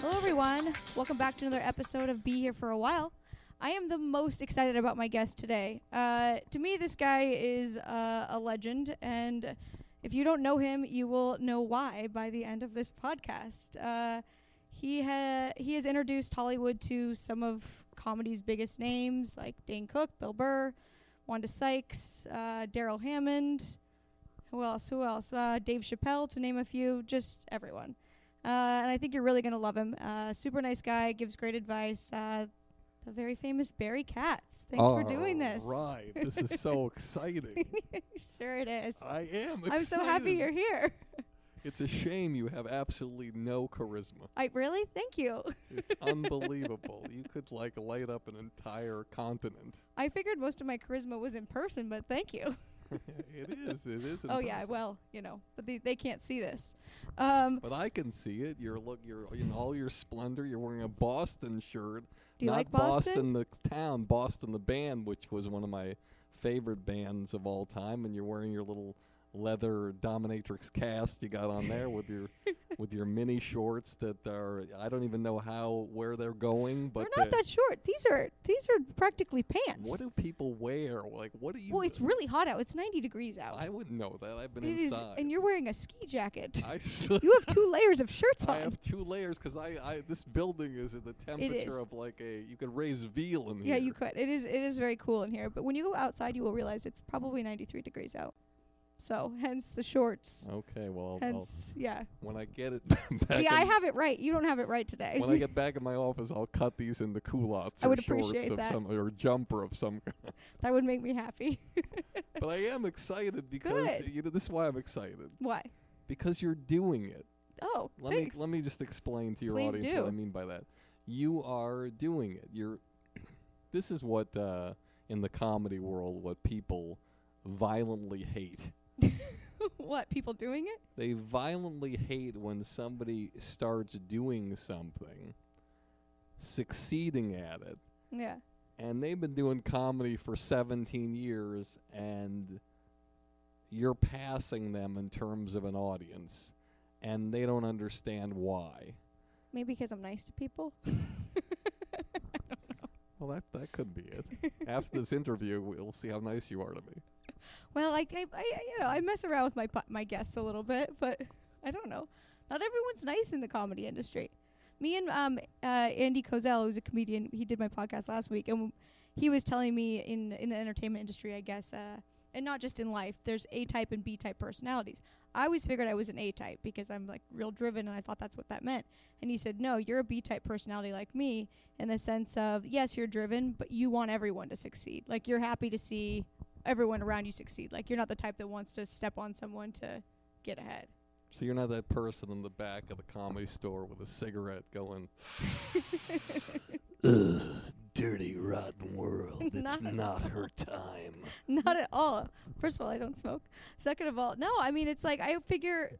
Hello, everyone. Welcome back to another episode of Be Here for a While. I am the most excited about my guest today. Uh, to me, this guy is uh, a legend, and if you don't know him, you will know why by the end of this podcast. Uh, he ha- he has introduced Hollywood to some of comedy's biggest names, like Dane Cook, Bill Burr, Wanda Sykes, uh, Darrell Hammond. Who else? Who else? Uh, Dave Chappelle, to name a few. Just everyone. Uh, and I think you're really going to love him. Uh, super nice guy, gives great advice. Uh, the very famous Barry Katz. Thanks for doing this. Right. This is so exciting. sure it is. I am excited. I'm so happy you're here. It's a shame you have absolutely no charisma. I really thank you. It's unbelievable. You could like light up an entire continent. I figured most of my charisma was in person, but thank you. it is. It is. in oh yeah, well, you know, but they, they can't see this. Um, But I can see it. You're look. You're in all your splendor. You're wearing a Boston shirt. do you Not like Boston? the town, Boston the band, which was one of my favorite bands of all time. And you're wearing your little leather dominatrix cast you got on there with your with your mini shorts that are I don't even know how where they're going, but They're not they- that short. These are these are practically pants. what do people wear? Like what do you? well, it's really hot out. It's 90 degrees out. I wouldn't know that. I've been It is, inside. and you're wearing a ski jacket. I you have two layers of shirts on. I have two layers because I, I this building is at the temperature of like a you could raise veal in Yeah, here. Yeah, you could. It is it is very cool in here, but when you go outside, you will realize it's probably 93 degrees out. So, hence the shorts. Okay, well, I'll, I'll, yeah. when I get it back, See, I have it right. You don't have it right today. when I get back in my office, I'll cut these into culottes I or would shorts appreciate of that. some or jumper of some. that would make me happy. but I am excited because Good. you know this is why I'm excited Why? because you're doing it. Oh, Let thanks. me let me just explain to your Please audience do. what I mean by that. You are doing it. You're. This is what uh, in the comedy world what people violently hate. what? People doing it? They violently hate when somebody starts doing something, succeeding at it, Yeah. and they've been doing comedy for 17 years, and you're passing them in terms of an audience, and they don't understand why. Maybe because I'm nice to people. Well, that that could be it. After this interview, we'll see how nice you are to me. Well, like I, I, you know, I mess around with my my guests a little bit, but I don't know. Not everyone's nice in the comedy industry. Me and um uh, Andy Kozel, who's a comedian, he did my podcast last week, and he was telling me in in the entertainment industry, I guess, uh, and not just in life. There's A type and B type personalities. I always figured I was an A type because I'm like real driven, and I thought that's what that meant. And he said, no, you're a B type personality like me, in the sense of yes, you're driven, but you want everyone to succeed. Like you're happy to see everyone around you succeed. Like you're not the type that wants to step on someone to get ahead. So you're not that person in the back of the comedy store with a cigarette going, Ugh, dirty, rotten world. It's Not not her time. not at all. First of all, I don't smoke. Second of all, no, I mean it's like I figure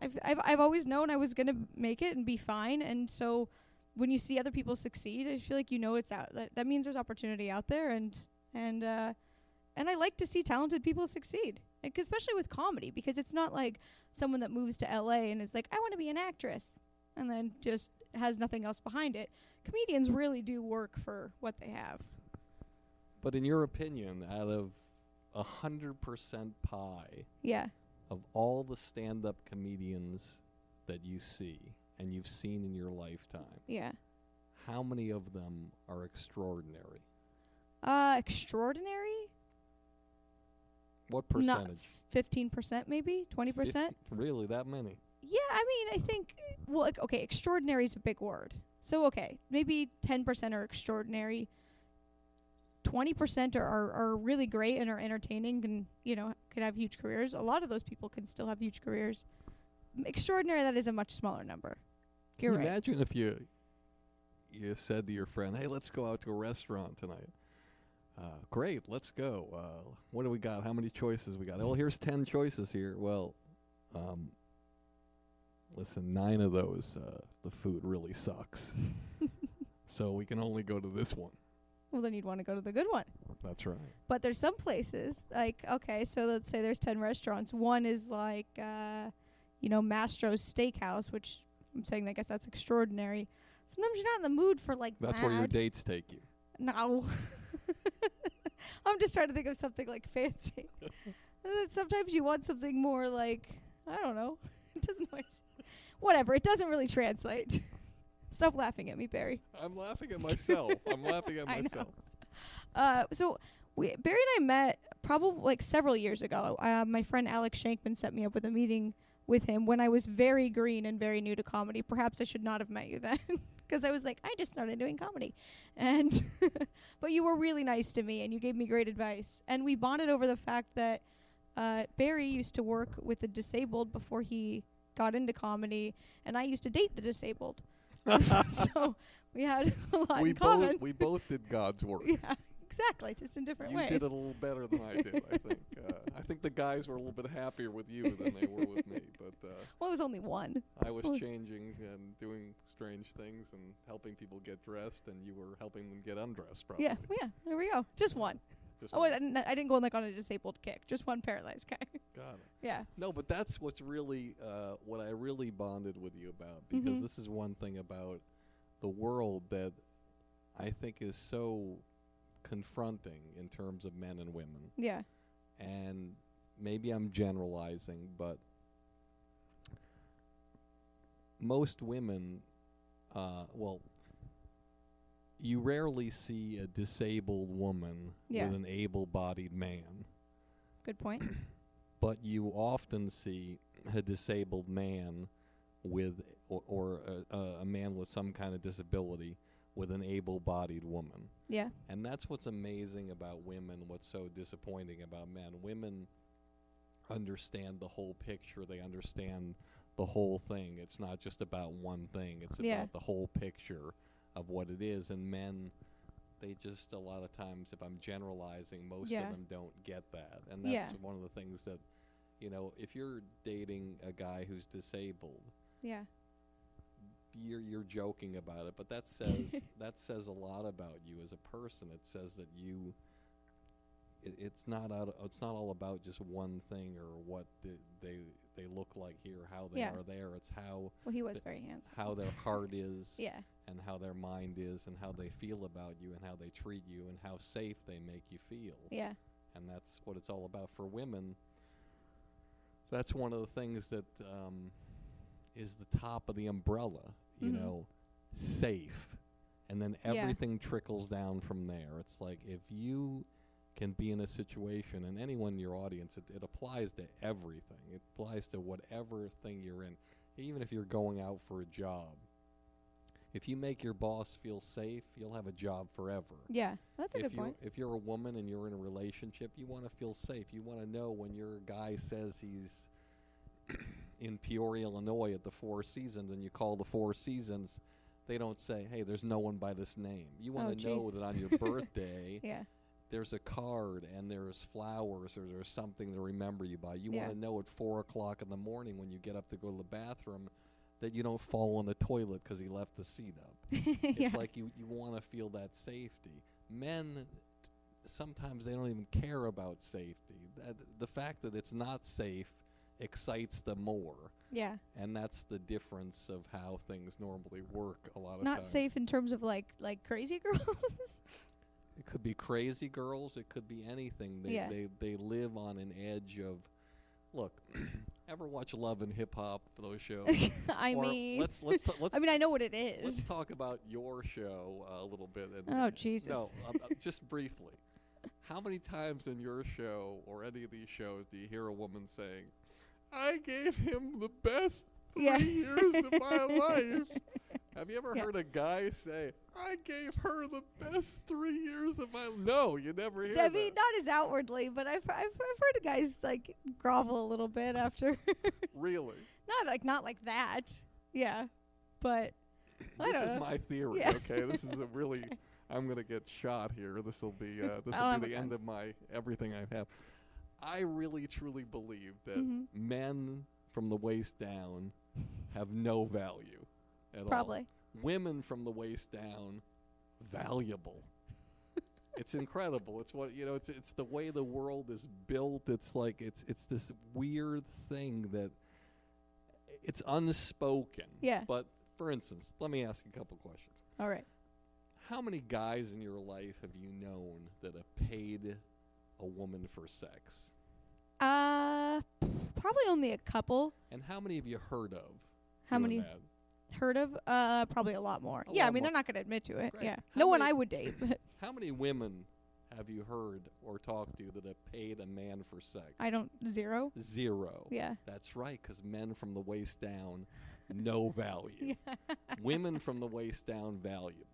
I've I've I've always known I was going to make it and be fine and so when you see other people succeed, I feel like you know it's out. That that means there's opportunity out there and and uh and I like to see talented people succeed. Like, especially with comedy because it's not like someone that moves to LA and is like I want to be an actress and then just has nothing else behind it. Comedians really do work for what they have. But in your opinion, out of a hundred percent pie Yeah. of all the stand-up comedians that you see and you've seen in your lifetime, Yeah. how many of them are extraordinary? Uh, extraordinary? What percentage? fifteen percent, maybe twenty percent. Really, that many? Yeah, I mean, I think. Well, like, okay, extraordinary is a big word. So okay, maybe ten percent are extraordinary. Twenty percent are, are are really great and are entertaining and you know could have huge careers. A lot of those people can still have huge careers. Extraordinary, that is a much smaller number. You're you right. imagine if you you said to your friend, "Hey, let's go out to a restaurant tonight." Uh, great, let's go. Uh, what do we got? How many choices we got? Well, here's ten choices here. Well, um, listen, nine of those, uh, the food really sucks. so we can only go to this one. Well, then you'd want to go to the good one. That's right. But there's some places like okay, so let's say there's ten restaurants. One is like uh, you know Mastro's Steakhouse, which I'm saying I guess that's extraordinary. Sometimes you're not in the mood for like That's that. where your dates take you. No. I'm just trying to think of something like fancy. Sometimes you want something more like I don't know. It doesn't always. Whatever. It doesn't really translate. Stop laughing at me, Barry. I'm laughing at myself. I'm laughing at myself. Uh, so we Barry and I met probably like several years ago. Uh, my friend Alex Shankman set me up with a meeting with him when I was very green and very new to comedy. Perhaps I should not have met you then, because I was like, I just started doing comedy, and but you were really nice to me and you gave me great advice. And we bonded over the fact that uh, Barry used to work with the disabled before he got into comedy, and I used to date the disabled. so we had a lot we in common. both we both did God's work. Yeah, exactly, just in different You ways. You did it a little better than I did, I think. Uh, I think the guys were a little bit happier with you than they were with me, but uh, well, it was only one. I was changing and doing strange things and helping people get dressed, and you were helping them get undressed, probably. Yeah, yeah. There we go. Just one. Just Oh, one. I didn't, I didn't go like on a disabled kick. Just one paralyzed guy. Got it. yeah. No, but that's what's really uh, what I really bonded with you about because Mhm. this is one thing about the world that I think is so confronting in terms of men and women. Yeah. And maybe I'm generalizing, but most women, uh, well, you rarely see a disabled woman Yeah. with an able-bodied man Good point. but you often see a disabled man with or, or a, a man with some kind of disability with an able-bodied woman yeah. and that's what's amazing about women what's so disappointing about men women understand the whole picture they understand the whole thing it's not just about one thing it's Yeah. about the whole picture of what it is and men they just a lot of times if i'm generalizing most Yeah. of them don't get that and that's Yeah. one of the things that you know if you're dating a guy who's disabled Yeah. You're you're joking about it, but that says that says a lot about you as a person. It says that you. It, it's not out. It's not all about just one thing or what the, they they look like here, how they Yeah. are there. It's how Well, he was Th- very handsome. how their heart is, Yeah. and how their mind is, and how they feel about you, and how they treat you, and how safe they make you feel Yeah. and that's what it's all about for women. That's one of the things that um, is the top of the umbrella, you Mhm. know, safe, and then Yeah. everything trickles down from there. It's like if you can be in a situation, and anyone in your audience, it, it applies to everything. It applies to whatever thing you're in, even if you're going out for a job. If you make your boss feel safe, you'll have a job forever Yeah. That's a if good point. if you're a woman and you're in a relationship, you want to feel safe. You want to know when your guy says he's in Peoria, Illinois at the Four Seasons and you call the Four Seasons, they don't say, "Hey, there's no one by this name." You want Oh, to know Jesus. that on your birthday Yeah. there's a card and there's flowers or there's something to remember you by. You Yeah. want to know at four o'clock in the morning when you get up to go to the bathroom that you don't fall on the toilet because he left the seat up. It's yeah. like you, you want to feel that safety. Men, t- sometimes they don't even care about safety. That, the fact that it's not safe excites them more. yeah. And that's the difference of how things normally work a lot of Not times. safe in terms of like like crazy girls. It could be crazy girls. It could be anything. They, Yeah. they, they live on an edge of. Look, ever watch Love and Hip Hop, for those shows? I Or mean, let's let's ta- let's I mean, I know what it is. Let's talk about your show uh, a little bit. And Oh, Jesus. No, um, uh, just briefly. How many times in your show or any of these shows do you hear a woman saying, "I gave him the best three Yeah. years of my life"? Have you ever Yeah. heard a guy say, "I gave her the best three years of my"? No, you never hear I mean, that. not as outwardly, but I've, I've I've heard guys like grovel a little bit after. Really, not like not like that. Yeah, but this is know. my theory. Yeah. Okay, this is a really. I'm gonna get shot here. This will be uh, this will be the end of my everything I have. I really truly believe that Mhm. men from the waist down have no value at all. probably. Women from the waist down, valuable. it's incredible. It's what you know. It's it's the way the world is built. It's like it's it's this weird thing that it's unspoken. Yeah. But for instance, let me ask you a couple questions. All right. How many guys in your life have you known that have paid a woman for sex? Uh, probably only a couple. And how many have you heard of? How many that? heard of? Uh, probably a lot more. A yeah, I mean more. they're not gonna admit to it. Yeah, How no one I would date, but How many women have you heard or talked to that have paid a man for sex? I don't zero. Zero. Yeah. That's right, because men from the waist down, no value. Women from the waist down, valuable.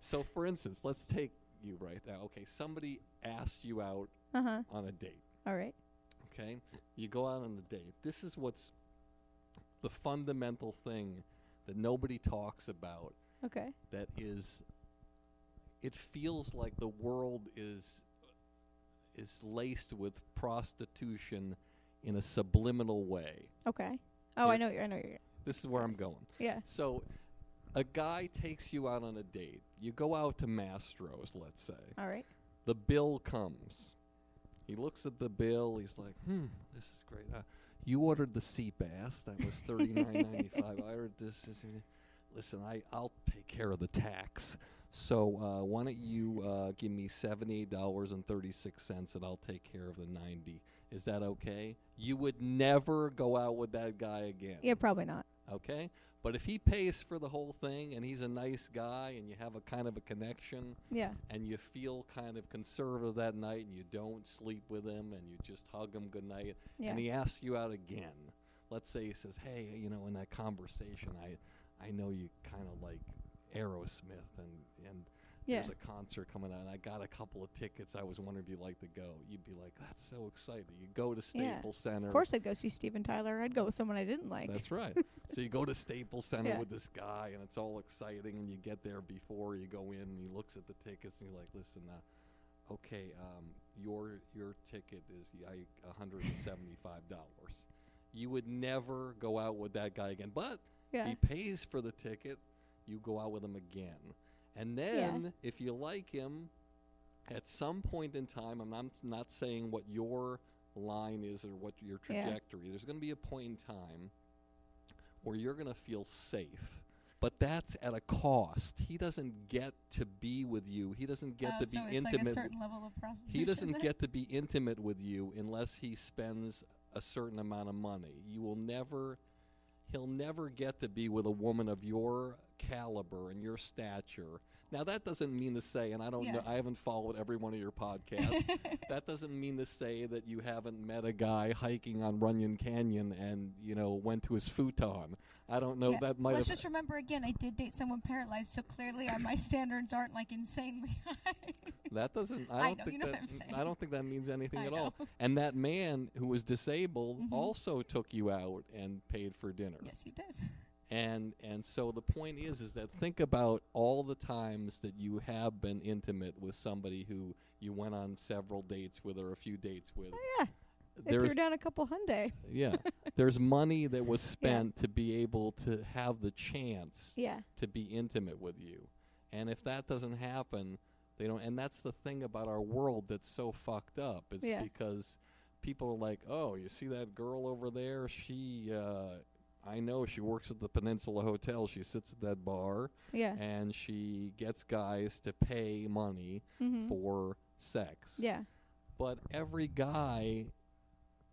So, for instance, let's take you right now. Okay, somebody asked you out Uh huh. on a date. All right. Okay, you go out on the date. This is what's the fundamental thing that nobody talks about. Okay. That is, it feels like the world is is laced with prostitution in a subliminal way. Okay. Oh, I know. You're, I know. You're. This is where I'm going. Yeah. So, a guy takes you out on a date. You go out to Mastro's, let's say. All right. The bill comes. He looks at the bill. He's like, "Hmm, this is great. Uh, you ordered the sea bass. That was thirty nine ninety five. I ordered this. this Listen, I I'll take care of the tax. So uh, why don't you uh, give me seventy eight dollars and thirty six cents, and I'll take care of the ninety. Is that okay? You would never go out with that guy again. Yeah, probably not. Okay. But if he pays for the whole thing and he's a nice guy and you have a kind of a connection, Yeah. and you feel kind of conservative that night and you don't sleep with him and you just hug him good night Yeah. and he asks you out again let's say he says hey you know in that conversation i i know you kind of like aerosmith and and Yeah. there's a concert coming out and i got a couple of tickets i was wondering if you'd like to go you'd be like that's so exciting you go to Yeah. staples center Of course, I'd go see Steven Tyler. I'd go with someone I didn't like. that's right. so you go to Staples Center Yeah. with this guy, and it's all exciting. And you get there before you go in, and he looks at the tickets, and he's like, "Listen, uh, okay, um, your your ticket is like hundred and seventy five dollars. You would never go out with that guy again, but yeah. he pays for the ticket. You go out with him again, and then if you like him, at some point in time, I'm not not saying what your line is or what your Yeah. trajectory. There's going to be a point in time where you're going to feel safe. But that's at a cost. He doesn't get to be with you. He doesn't get Oh, to be intimate. with- level of prostitution. he doesn't get to be intimate with you unless he spends a certain amount of money. You will never he'll never get to be with a woman of your caliber and your stature. Now that doesn't mean to say and I don't know i haven't followed every one of your podcasts. that doesn't mean to say that you haven't met a guy hiking on Runyon Canyon and, you know, went to his futon. I don't know Yeah. that might Let's have just remember again, I did date someone paralyzed, so clearly uh, my standards aren't like insanely high. That doesn't. I I don't know, think you know that. what I'm saying. I don't think that means anything I at all. And that man who was disabled Mhm. also took you out and paid for dinner. yes, he did. And and so the point is, is that think about all the times that you have been intimate with somebody who you went on several dates with or a few dates with. Oh yeah. They There's threw down a couple Hyundai. yeah, there's money that was spent to be able to have the chance Yeah. to be intimate with you. And if that doesn't happen, they don't. And that's the thing about our world that's so fucked up. It's Yeah. because people are like, "Oh, you see that girl over there? She, uh, I know she works at the Peninsula Hotel. She sits at that bar, Yeah. and she gets guys to pay money Mm-hmm. for sex. Yeah. But every guy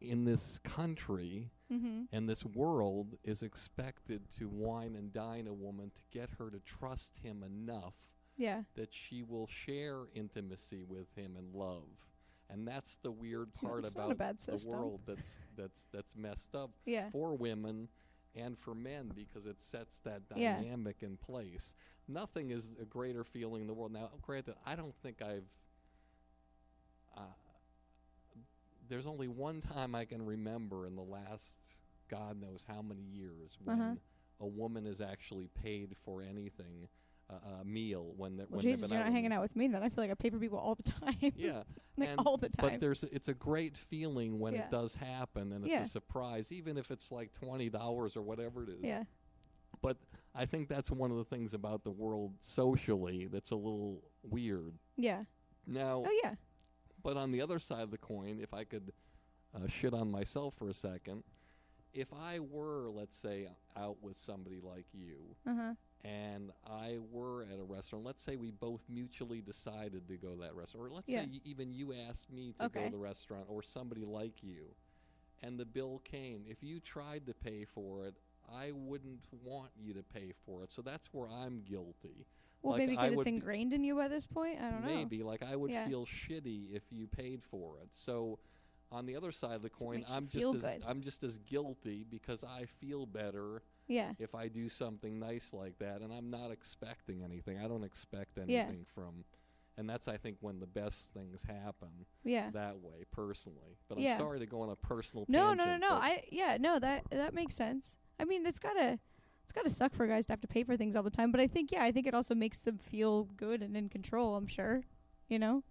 in this country Mm-hmm. and this world is expected to wine and dine a woman to get her to trust him enough Yeah. that she will share intimacy with him and love. And that's the weird It's part about the world that's that's that's messed up Yeah. for women and for men because it sets that Yeah. dynamic in place. Nothing is a greater feeling in the world. Now, granted, I don't think I've. Uh, there's only one time I can remember in the last God knows how many years when Uh-huh. a woman is actually paid for anything, uh, a meal when they're Well, when Jesus, you're not hanging out with me then. I feel like I pay for people all the time. Yeah, like and- all the time. but there's it's a great feeling when Yeah. it does happen and it's Yeah. a surprise, even if it's like twenty dollars or whatever it is. yeah. But I think that's one of the things about the world socially that's a little weird. Yeah. Now, Oh yeah. but on the other side of the coin, if I could uh, shit on myself for a second, if I were, let's say, out with somebody like you, Uh huh. And I were at a restaurant, let's say we both mutually decided to go to that restaurant, or let's Yeah. say y- even you asked me to go to the restaurant, or somebody like you, and the bill came. If you tried to pay for it, I wouldn't want you to pay for it. So that's where I'm guilty. Well, Like, maybe because it's ingrained in you by this point. I don't know. Maybe like I would Yeah. feel shitty if you paid for it. So on the other side of the coin, I'm just as good. I'm just as guilty because I feel better Yeah. if I do something nice like that, and I'm not expecting anything. I don't expect Yeah. anything from, and that's I think when the best things happen Yeah. that way personally. But Yeah. I'm sorry to go on a personal No, no, tangent. no, no. but I yeah, no, that that makes sense. I mean, it's gotta it's gotta suck for guys to have to pay for things all the time. But I think yeah, I think it also makes them feel good and in control. I'm sure, you know,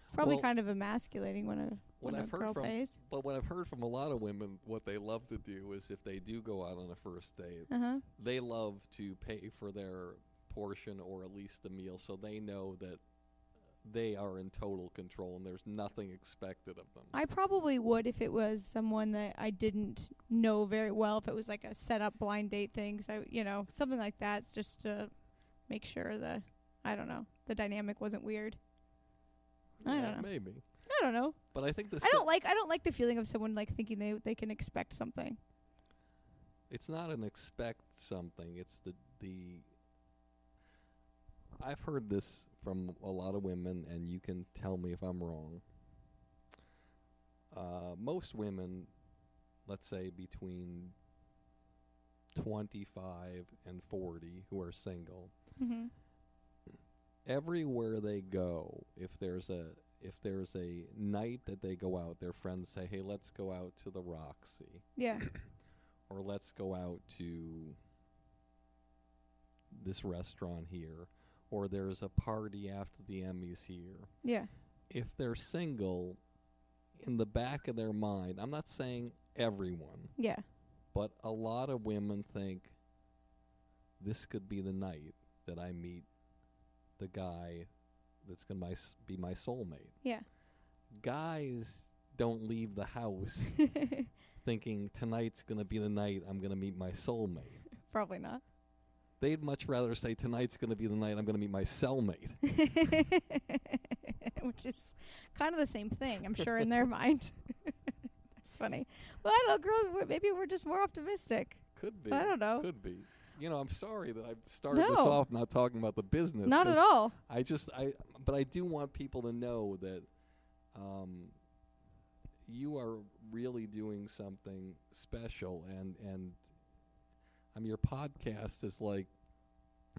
it's probably Well, kind of emasculating when a what when I've heard from- pays. But what I've heard from a lot of women, what they love to do is if they do go out on a first date, Uh huh. they love to pay for their portion or at least the meal so they know that they are in total control and there's nothing expected of them. I probably would if it was someone that I didn't know very well. If it was like a set up blind date thing, so you know something like that. It's just to make sure the I don't know the dynamic wasn't weird. I yeah, don't know. maybe. I don't know. But I think the I don't like I don't like the feeling of someone like thinking they they can expect something. it's not an expect something. It's the the I've heard this from a lot of women and you can tell me if I'm wrong. Uh, most women, let's say between 25 and 40 who are single, Mm-hmm. everywhere they go, if there's a if there's a night that they go out, their friends say, "Hey, let's go out to the Roxy, Yeah. or let's go out to this restaurant here, or there's a party after the Emmys here." Yeah. If they're single, in the back of their mind, I'm not saying everyone, Yeah. but a lot of women think this could be the night that I meet the guy that's going to be my soulmate. Yeah. Guys don't leave the house thinking tonight's going to be the night I'm going to meet my soulmate. Probably not. They'd much rather say tonight's going to be the night I'm going to meet my cellmate. Which is kind of the same thing, I'm sure, in their mind. That's funny. Well, I don't know, girls. Maybe we're just more optimistic. Could be. I don't know. Could be. You know, I'm sorry that I've started this No. off not talking about the business. Not at all. I just I but I do want people to know that um you are really doing something special and and I mean your podcast is like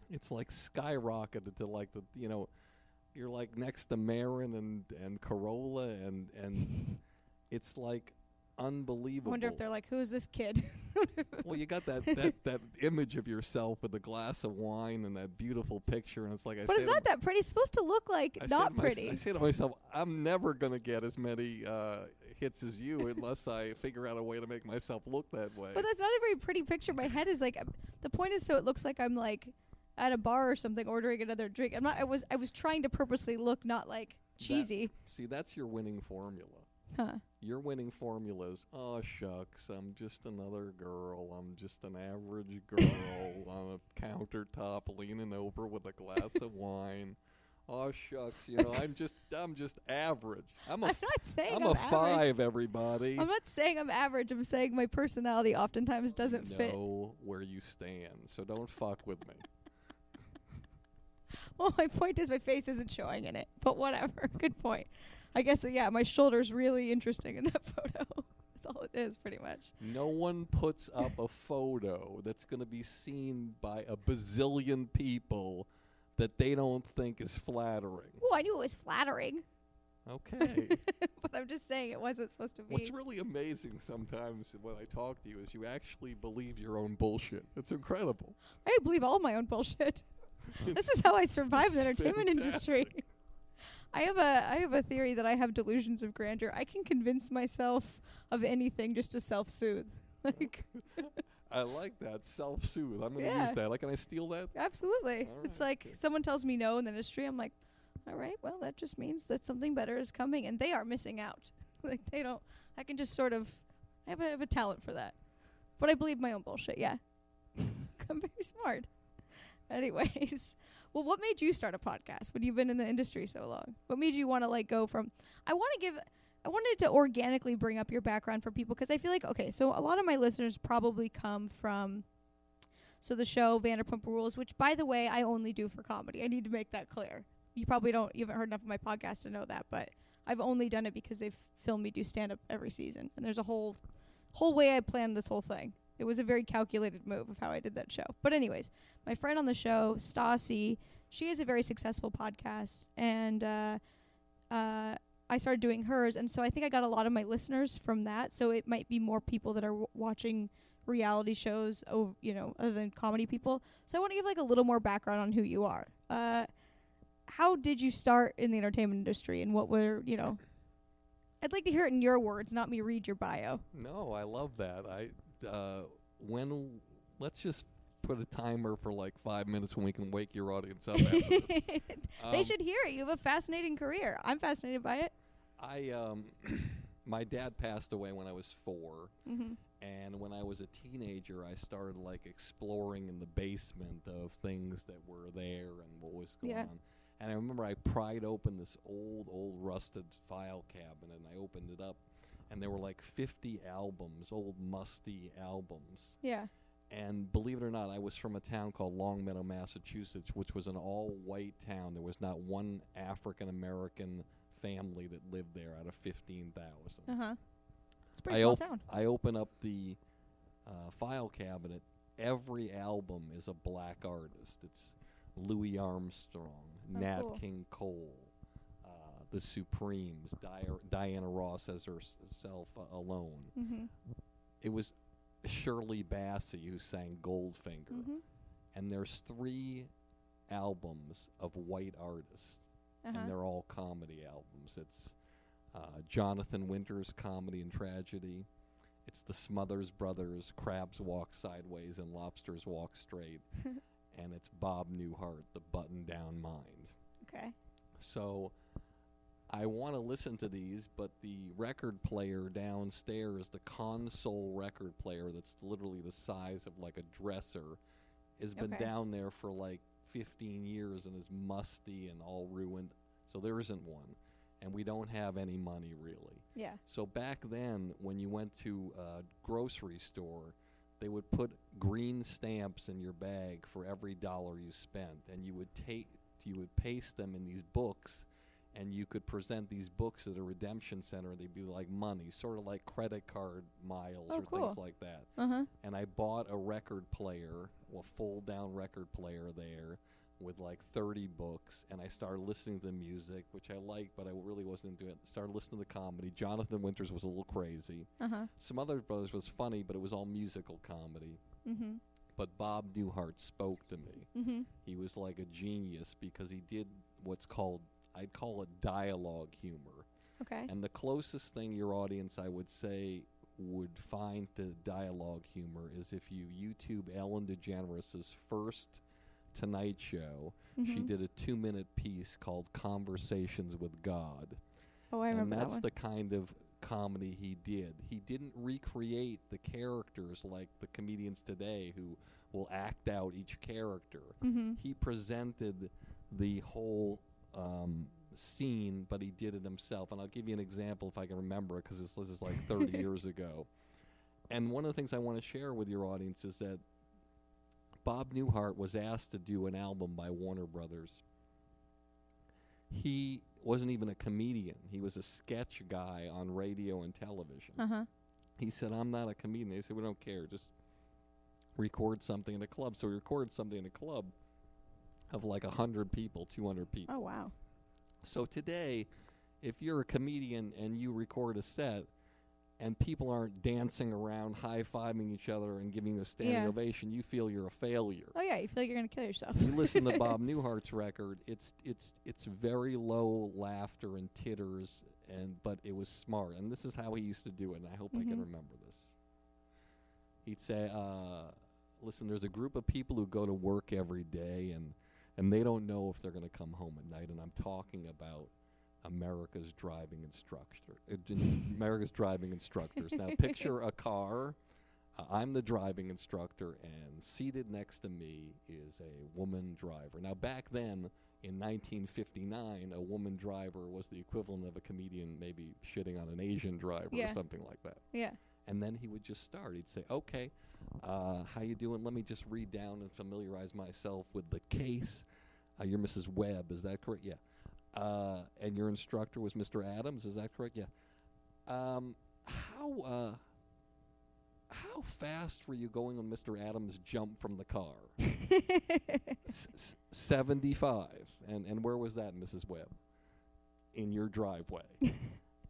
it's like skyrocketed to like the you know you're like next to Marin and and Carolla and and it's like I unbelievable. wonder if they're like, "Who is this kid?" well, you got that, that that image of yourself with a glass of wine and that beautiful picture, and it's like I but it's not that pretty. It's supposed to look like I not pretty. I say to myself, I'm never going to get as many uh, hits as you unless I figure out a way to make myself look that way. But that's not a very pretty picture. My head is like um, the point is so it looks like I'm like at a bar or something ordering another drink. I'm not. I was. I was trying to purposely look not like cheesy. See, that's your winning formula. huh. Your winning formula is, oh shucks, I'm just another girl. I'm just an average girl on a countertop leaning over with a glass of wine. Oh shucks, you know, I'm just I'm just average. I'm a I'm not saying I'm I'm, a average. five, everybody. I'm not saying I'm average. I'm saying my personality oftentimes doesn't know fit. where you stand, so don't fuck with me. Well, my point is my face isn't showing in it. But whatever. Good point. I guess uh, yeah, my shoulder's really interesting in that photo. That's all it is, pretty much. No one puts up a photo that's going to be seen by a bazillion people that they don't think is flattering. Oh, I knew it was flattering, Okay. but I'm just saying it wasn't supposed to be. What's really amazing sometimes when I talk to you is you actually believe your own bullshit. It's incredible. I believe all my own bullshit. this is how I survive the entertainment industry. I have a I have a theory that I have delusions of grandeur. I can convince myself of anything just to self-soothe. Like I like that self-soothe. I'm going to Yeah. use that. Like, can I steal that? absolutely. All It's right, like okay. someone tells me no in the industry, I'm like, All right. Well, that just means that something better is coming, and they are missing out. like they don't. I can just sort of. I have a, I have a talent for that, but I believe my own bullshit. Yeah, I'm very smart. Anyways, well, what made you start a podcast when you've been in the industry so long? What made you want to like go from? I want to give. I wanted to organically bring up your background for people because I feel like okay, so a lot of my listeners probably come from. So the show Vanderpump Rules, which by the way I only do for comedy. I need to make that clear. You probably don't. You haven't heard enough of my podcast to know that, but I've only done it because they've filmed me do stand up every season, and there's a whole, whole way I planned this whole thing. It was a very calculated move of how I did that show. But anyways, my friend on the show, Stassi, she has a very successful podcast, and uh, uh, I started doing hers, and so I think I got a lot of my listeners from that. So it might be more people that are w- watching reality shows, oh, you know, other than comedy people. So I want to give like a little more background on who you are. Uh, how did you start in the entertainment industry, and what were you know? I'd like to hear it in your words, not me read your bio. No, I love that. I uh, when let's just put a timer for like five minutes when we can wake your audience up. After this. they Um, should hear it. You have a fascinating career. I'm fascinated by it. I um, my dad passed away when I was four, Mm-hmm. and when I was a teenager, I started like exploring in the basement of things that were there and what was going Yeah. on. And I remember I pried open this old, old rusted file cabinet, and I opened it up, and there were like 50 albums, old musty albums. Yeah. And believe it or not, I was from a town called Longmeadow, Massachusetts, which was an all-white town. There was not one African American family that lived there out of 15,000. Uh huh. It's a pretty I small op- town. I open up the uh, file cabinet. Every album is a black artist. It's Louis Armstrong, Oh, Nat cool. King Cole, the Supremes, Di- Diana Ross as herself uh, alone. Mm-hmm. It was Shirley Bassey who sang Goldfinger. Mm-hmm. And there's three albums of white artists Uh-huh. and they're all comedy albums. It's uh, Jonathan Winters' comedy and tragedy. It's the Smothers Brothers, Crabs Walk Sideways and Lobsters Walk Straight. and it's Bob Newhart, The Button Down Mind. Okay. So I want to listen to these, but the record player downstairs, the console record player that's literally the size of like a dresser, has been Okay. down there for like 15 years and is musty and all ruined. So there isn't one. And we don't have any money really. Yeah. So back then, when you went to a grocery store, they would put green stamps in your bag for every dollar you spent, and you would take, you would paste them in these books, and you could present these books at a redemption center. and They'd be like money, sort of like credit card miles Oh, or things like that. Uh huh. And I bought a record player, a fold-down record player there. With like 30 books, and I started listening to the music, which I liked, but I really wasn't into it. Started listening to the comedy. Jonathan Winters was a little crazy. Uh huh. Smothers Brothers was funny, but it was all musical comedy. Mm-hmm. But Bob Newhart spoke to me. Mm-hmm. He was like a genius because he did what's called I'd call it dialogue humor. Okay. And the closest thing your audience I would say would find to dialogue humor is if you YouTube Ellen DeGeneres' first Tonight Show. She Mhm. did a two minute piece called Conversations with God Oh, I remember and that's that the kind of comedy he did. He didn't recreate the characters like the comedians today who will act out each character. Mm-hmm. He presented the whole um, scene, but he did it himself. And I'll give you an example if I can remember it because this, this is like 30 years ago. And one of the things I want to share with your audience is that Bob Newhart was asked to do an album by Warner Brothers. He wasn't even a comedian. He was a sketch guy on radio and television. Uh huh. He said, I'm not a comedian. They said, We don't care. Just record something in a club. So he recorded something in a club of like a 100 people, 200 people. Oh wow. So today, if you're a comedian and you record a set and people aren't dancing around, high fiving each other, and giving you a standing Yeah. ovation, you feel you're a failure. Oh yeah, you feel like you're gonna kill yourself. you listen to Bob Newhart's record, it's it's it's very low laughter and titters and but it was smart. And this is how he used to do it, and I hope I can Mhm. remember this. He'd say, uh, listen, there's a group of people who go to work every day and and they don't know if they're going to come home at night. And I'm talking about America's driving instructor, uh, America's driving instructors. Now picture a car. Uh, I'm the driving instructor, and seated next to me is a woman driver. Now back then, in 1959, a woman driver was the equivalent of a comedian maybe shitting on an Asian driver Yeah. or something like that. Yeah. And then he would just start. He'd say, "Okay, uh, how you doing? Let me just read down and familiarize myself with the case. Uh, you're Mrs. Webb, is that correct? Yeah. Uh, and your instructor was Mr. Adams, is that correct? Yeah. Um, how uh, how fast were you going when Mr. Adams jumped from the car? S- s- Seventy-five. And and where was that, Mrs. Webb? In your driveway.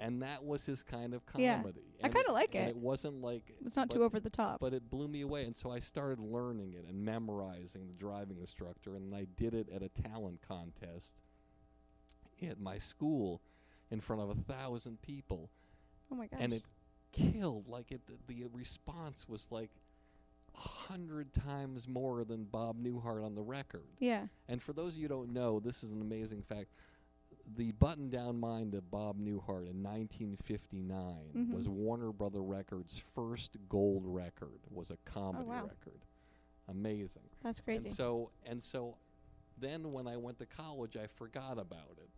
and that was his kind of comedy. Yeah. I kinda like and it. it wasn't like it's not too over the top. but it blew me away and so i started learning it and memorizing the driving instructor and i did it at a talent contest at my school in front of a thousand people oh my gosh. and it killed like it the, the response was like a hundred times more than bob newhart on the record yeah. and for those of you who don't know, this is an amazing fact. The Button Down Mind of Bob Newhart in 1959 Mhm. was Warner Brother Records' first gold record. Was a comedy Oh, wow. record. Amazing. That's crazy. And so and so then when I went to college I forgot about it.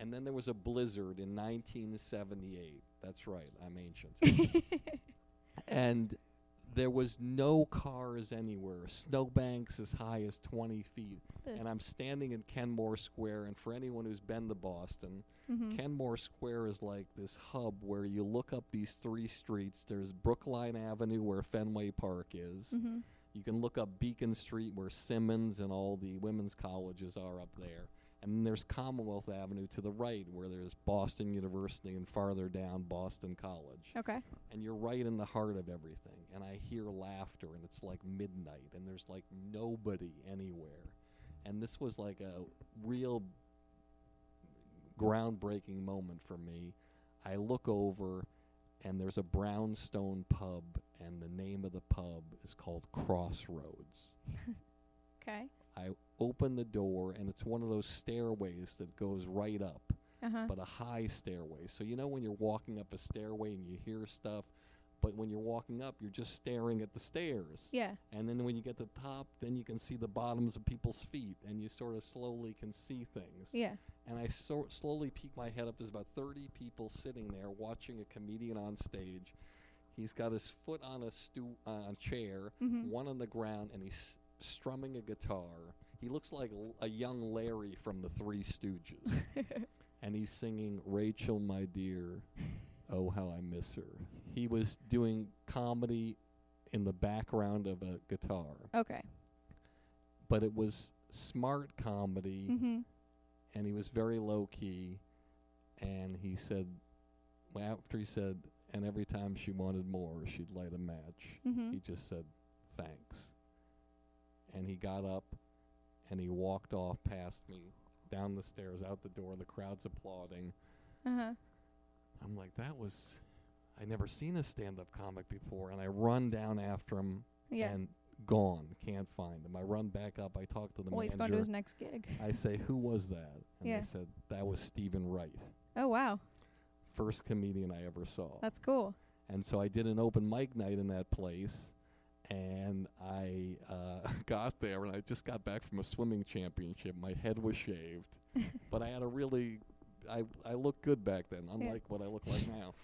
And then there was a blizzard in 1978. That's right, I'm ancient. and there was no cars anywhere. Snowbanks as high as 20 feet. Ugh. And I'm standing in Kenmore Square. And for anyone who's been to Boston, Mhm. Kenmore Square is like this hub where you look up these three streets. There's Brookline Avenue, where Fenway Park is. Mhm. You can look up Beacon Street, where Simmons and all the women's colleges are up there. And then there's Commonwealth Avenue to the right, where there's Boston University, and farther down, Boston College. Okay. and you're right in the heart of everything. And i hear laughter and it's like midnight and there's like nobody anywhere. And this was like a real groundbreaking moment for me. I look over and there's a brownstone pub and the name of the pub is called crossroads. Okay. I open the door and it's one of those stairways that goes right up Uh huh. but a high stairway. So you know when you're walking up a stairway and you hear stuff, but when you're walking up, you're just staring at the stairs. Yeah. And then when you get to the top, then you can see the bottoms of people's feet, and you sort of slowly can see things. Yeah. And I so slowly peek my head up. There's about 30 people sitting there watching a comedian on stage. He's got his foot on a stu- uh, a chair, Mhm. one on the ground, and he's strumming a guitar. He looks like l- a young Larry from the Three Stooges and he's singing Rachel, my dear, oh how I miss her. He was doing comedy in the background of a guitar, okay. but it was smart comedy, Mhm. and he was very low key. And he said, well, after he said, and every time she wanted more, she'd light a match. Mhm. He just said, thanks. And he got up and he walked off past me down the stairs, out the door. The crowd's applauding. Uh huh. I'm like, that was, I never seen a stand up comic before. And I run down after him Yeah. and gone. Can't find him. I run back up. I talk to the well, he's gone to manager. his next gig. I say, who was that? And Yeah. they said, that was Steven Wright. Oh wow, First comedian I ever saw. that's cool. And so I did an open mic night in that place. And I uh, got there, and I just got back from a swimming championship. My head was shaved, but I had a really, I I looked good back then, unlike what I look like now.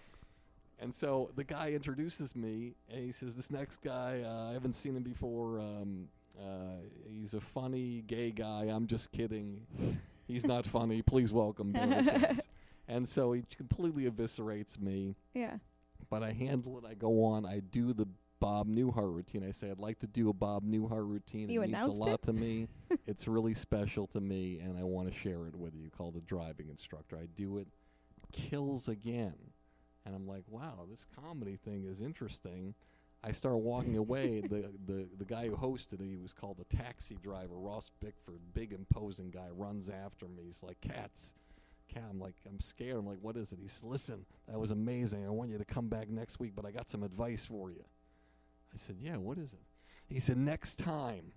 And so the guy introduces me, and he says, "This next guy, uh, I haven't seen him before. Um, uh, he's a funny gay guy. I'm just kidding. He's not funny. Please welcome." Billy Katz." and so he completely eviscerates me Yeah. but I handle it. I go on. I do the Bob Newhart routine. I say I'd like to do a Bob Newhart routine. You it means a lot it? to me. it's really special to me, and I want to share it with you. Called the driving instructor. I do it, kills again, and I'm like, wow, this comedy thing is interesting. I start walking away. the, the the guy who hosted it, he was called the taxi driver, Ross Bickford, big imposing guy, runs after me. He's like, Katz. Cat, I'm like, I'm scared. I'm like, what is it? He said, listen, that was amazing. I want you to come back next week, but I got some advice for you. I said, yeah, what is it? He said, next time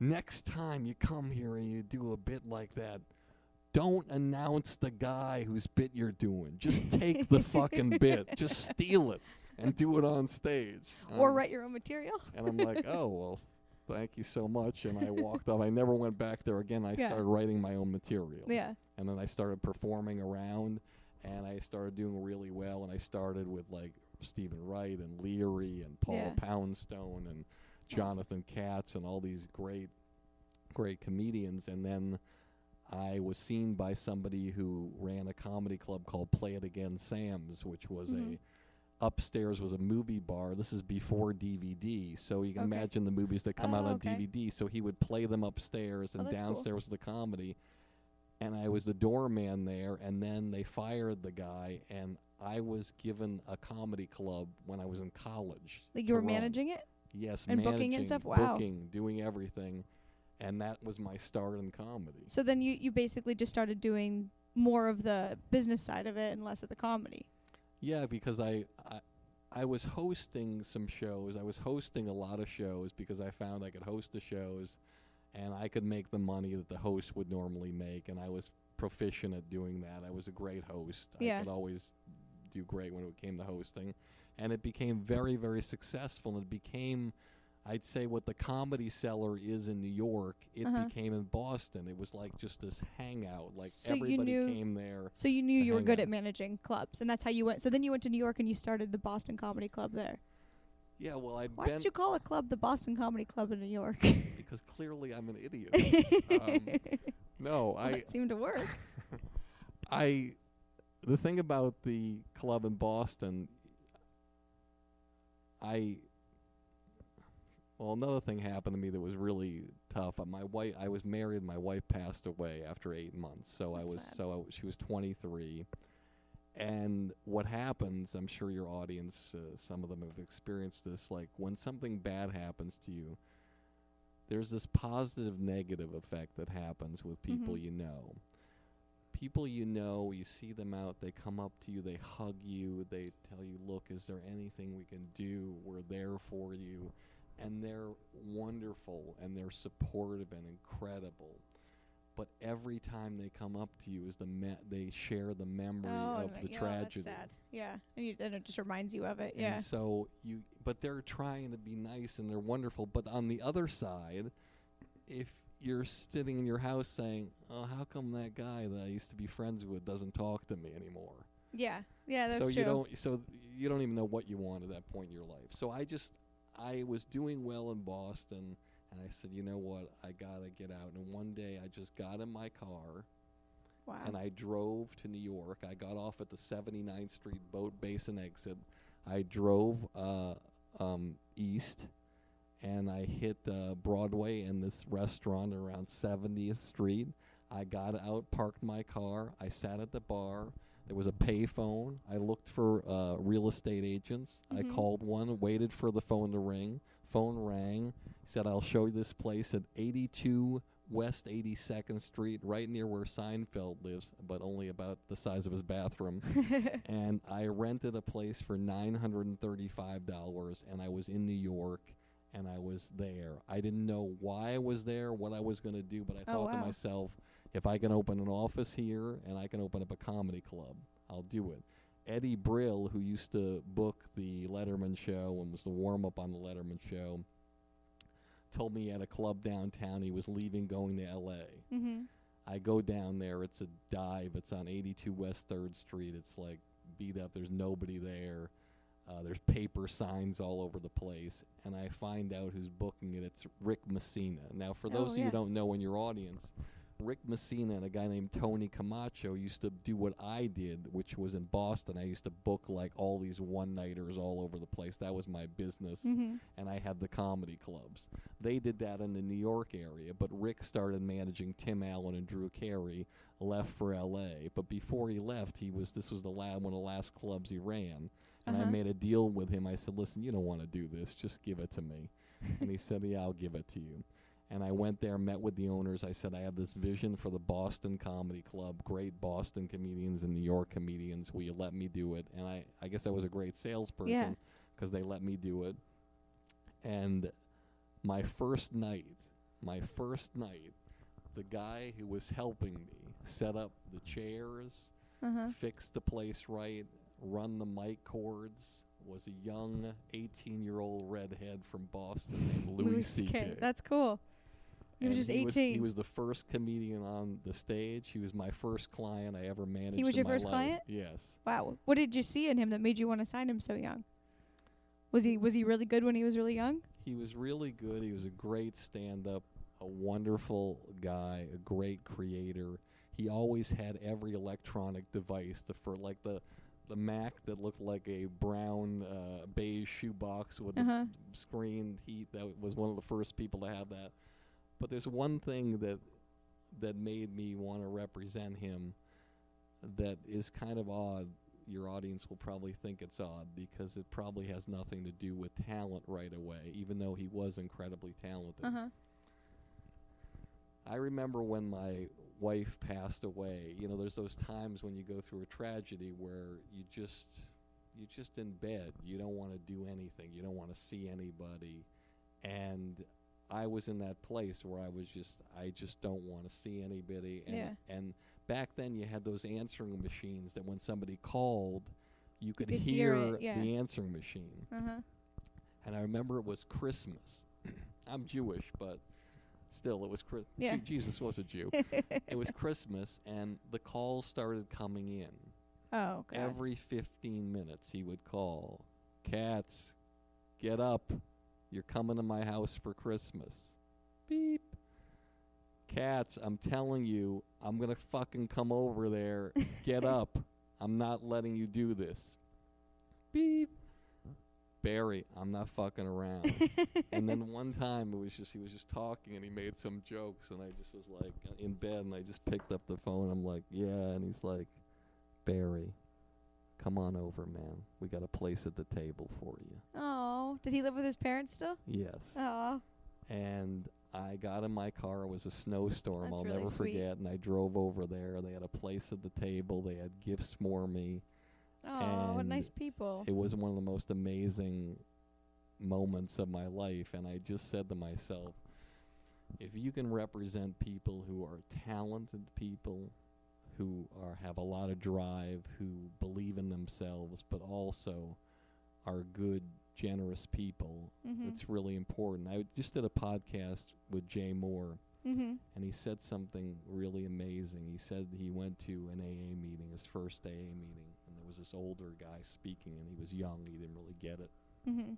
next time you come here and you do a bit like that, don't announce the guy whose bit you're doing. Just take the fucking bit. Just steal it and do it on stage. or Um, write your own material. And I'm like, oh well, thank you so much. And I walked off. I never went back there again. I Yeah. started writing my own material. Yeah. And then I started performing around, and I started doing really well. And I started with like Steven Wright and Leary and Paul Yeah. Poundstone and Jonathan Katz and all these great, great comedians. And then I was seen by somebody who ran a comedy club called Play It Again Sam's, which was Mhm. a upstairs was a movie bar. This is before DVD, so you can Okay. imagine the movies that come out Oh, on okay. DVD. So he would play them upstairs, Oh, and cool. downstairs was the comedy. And I was the doorman there, and then they fired the guy, and I was given a comedy club when I was in college. Like you were run. managing it? Yes, and booking and stuff? Wow. booking, doing everything, and that was my start in comedy. So then you, you basically just started doing more of the business side of it and less of the comedy. Yeah, because I, I I was hosting some shows. I was hosting a lot of shows because I found I could host the shows and I could make the money that the host would normally make and I was proficient at doing that. I was a great host. Yeah. I could always do great when it came to hosting. And it became very, very successful and it became I'd say what the comedy cellar is in New York, it Uh-huh. became in Boston. It was like just this hangout. Like So everybody knew- came there. So you knew you were good out. at managing clubs, and that's how you went. So then you went to New York and you started the Boston Comedy Club there. Yeah, well I'd Why did you call a club the Boston Comedy Club in New York? because clearly I'm an idiot. um, no, I, It seemed to work. I, the thing about the club in Boston, I, well, another thing happened to me that was really tough. Uh, My wife, I was married. My wife passed away after eight months, so I was sad. so I w she was 23. And what happens? I'm sure your audience, uh, some of them have experienced this. Like when something bad happens to you, there's this positive negative effect that happens with people Mhm. you know. People you know, you see them out, they come up to you, they hug you, they tell you, Look, is there anything we can do? We're there for you. And they're wonderful and they're supportive and incredible. But every time they come up to you, is the me- they share the memory oh, of the yeah, tragedy. That's sad. Yeah, and, you, and it just reminds you of it. Yeah. And so you, but they're trying to be nice and they're wonderful. But on the other side, if you're sitting in your house saying, "Oh, how come that guy that I used to be friends with doesn't talk to me anymore?" Yeah. Yeah, that's so true. you don't, so you don't even know what you want at that point in your life. So I just, I was doing well in Boston, and I said, you know what, I gotta get out. And one day, I just got in my car wow. and I drove to New York. I got off at the 79th Street Boat Basin exit. I drove uh, um, east, and I hit uh, Broadway and this restaurant around 70th Street. I got out, parked my car. I sat at the bar. There was a payphone. I looked for uh, real estate agents. I Mhm. called one, waited for the phone to ring. Phone rang. Said, "I'll show you this place at 82 West 82nd Street, right near where Seinfeld lives, but only about the size of his bathroom." and I rented a place for nine hundred and thirty-five dollars, and I was in New York, and I was there. I didn't know why I was there, what I was going to do, but I Oh, thought to myself, if I can open an office here and I can open up a comedy club, I'll do it. Eddie Brill, who used to book the Letterman show and was the warm-up on the Letterman show, told me he had a club downtown. He was leaving, going to L.A. mm-hmm. I go down there. It's a dive. It's on 82 West 3rd Street. It's like beat up. There's nobody there. Uh, there's paper signs all over the place. And I find out who's booking it. It's Rick Messina. Now, for Oh, those of you yeah. who don't know in your audience, Rick Messina and a guy named Tony Camacho used to do what I did, which was in Boston. I used to book like all these one nighters all over the place. That was my business Mm-hmm. and I had the comedy clubs. They did that in the New York area, but Rick started managing Tim Allen and Drew Carey, left for L.A. But before he left, he was this was the la- one of the last clubs he ran, and I Uh-huh. made a deal with him. I said, "Listen, you don't want to do this. Just give it to me." and he said, "Yeah, I'll give it to you." And I went there, met with the owners. I said, I have this vision for the Boston Comedy Club. Great Boston comedians and New York comedians. Will you let me do it? And I, I guess I was a great salesperson because they let me do it. And my first night, my first night, the guy who was helping me set up the chairs, Uh huh. fix the place right, run the mic cords, was a young 18 year old redhead from Boston named Louis C.K. That's cool. He was just he was, 18. he was the first comedian on the stage. He was my first client I ever managed. He was your first life. client? Yes. Wow. What did you see in him that made you want to sign him so young? Was he was he really good when he was really young? He was really good. He was a great stand up, a wonderful guy, a great creator. He always had every electronic device. The for like the the Mac that looked like a brown uh, beige shoebox with Uh-huh. a screen. He that was one of the first people to have that. But there's one thing that that made me want to represent him that is kind of odd. Your audience will probably think it's odd because it probably has nothing to do with talent right away, even though he was incredibly talented. Uh huh. I remember when my wife passed away. You know, there's those times when you go through a tragedy where you just you're just in bed. You don't want to do anything. You don't want to see anybody. And I was in that place where I was just I just don't want to see anybody and Yeah. and back then you had those answering machines that when somebody called you could, could hear, hear it, yeah. the answering machine. Uh huh. And I remember it was Christmas. I'm Jewish, but still, it was Chris- Yeah. Jesus was a Jew. it was Christmas, and the calls started coming in. Oh god. Every 15 minutes, he would call, "Katz, get up! You're coming to my house for Christmas." Beep. Katz, I'm telling you, I'm gonna fucking come over there. Get up! I'm not letting you do this. Beep. Barry, I'm not fucking around. and then one time it was just he was just talking and he made some jokes and I just was like uh, in bed and I just picked up the phone. I'm like, yeah, and he's like, Barry, come on over, man. We got a place at the table for you. Oh, did he live with his parents still? Yes. Oh. And I got in my car. It was a snowstorm. That's I'll really never sweet. forget. And I drove over there. They had a place at the table. They had gifts for me. Oh, what nice people. It was one of the most amazing moments of my life, and I just said to myself, if you can represent people who are talented people, who are have a lot of drive, who believe in themselves, but also are good, generous people, Mhm. it's really important. I just did a podcast with Jay Mohr, Mhm. and he said something really amazing. He said he went to an AA meeting, his first AA meeting, was this older guy speaking, and he was young. He didn't really get it. Mhm.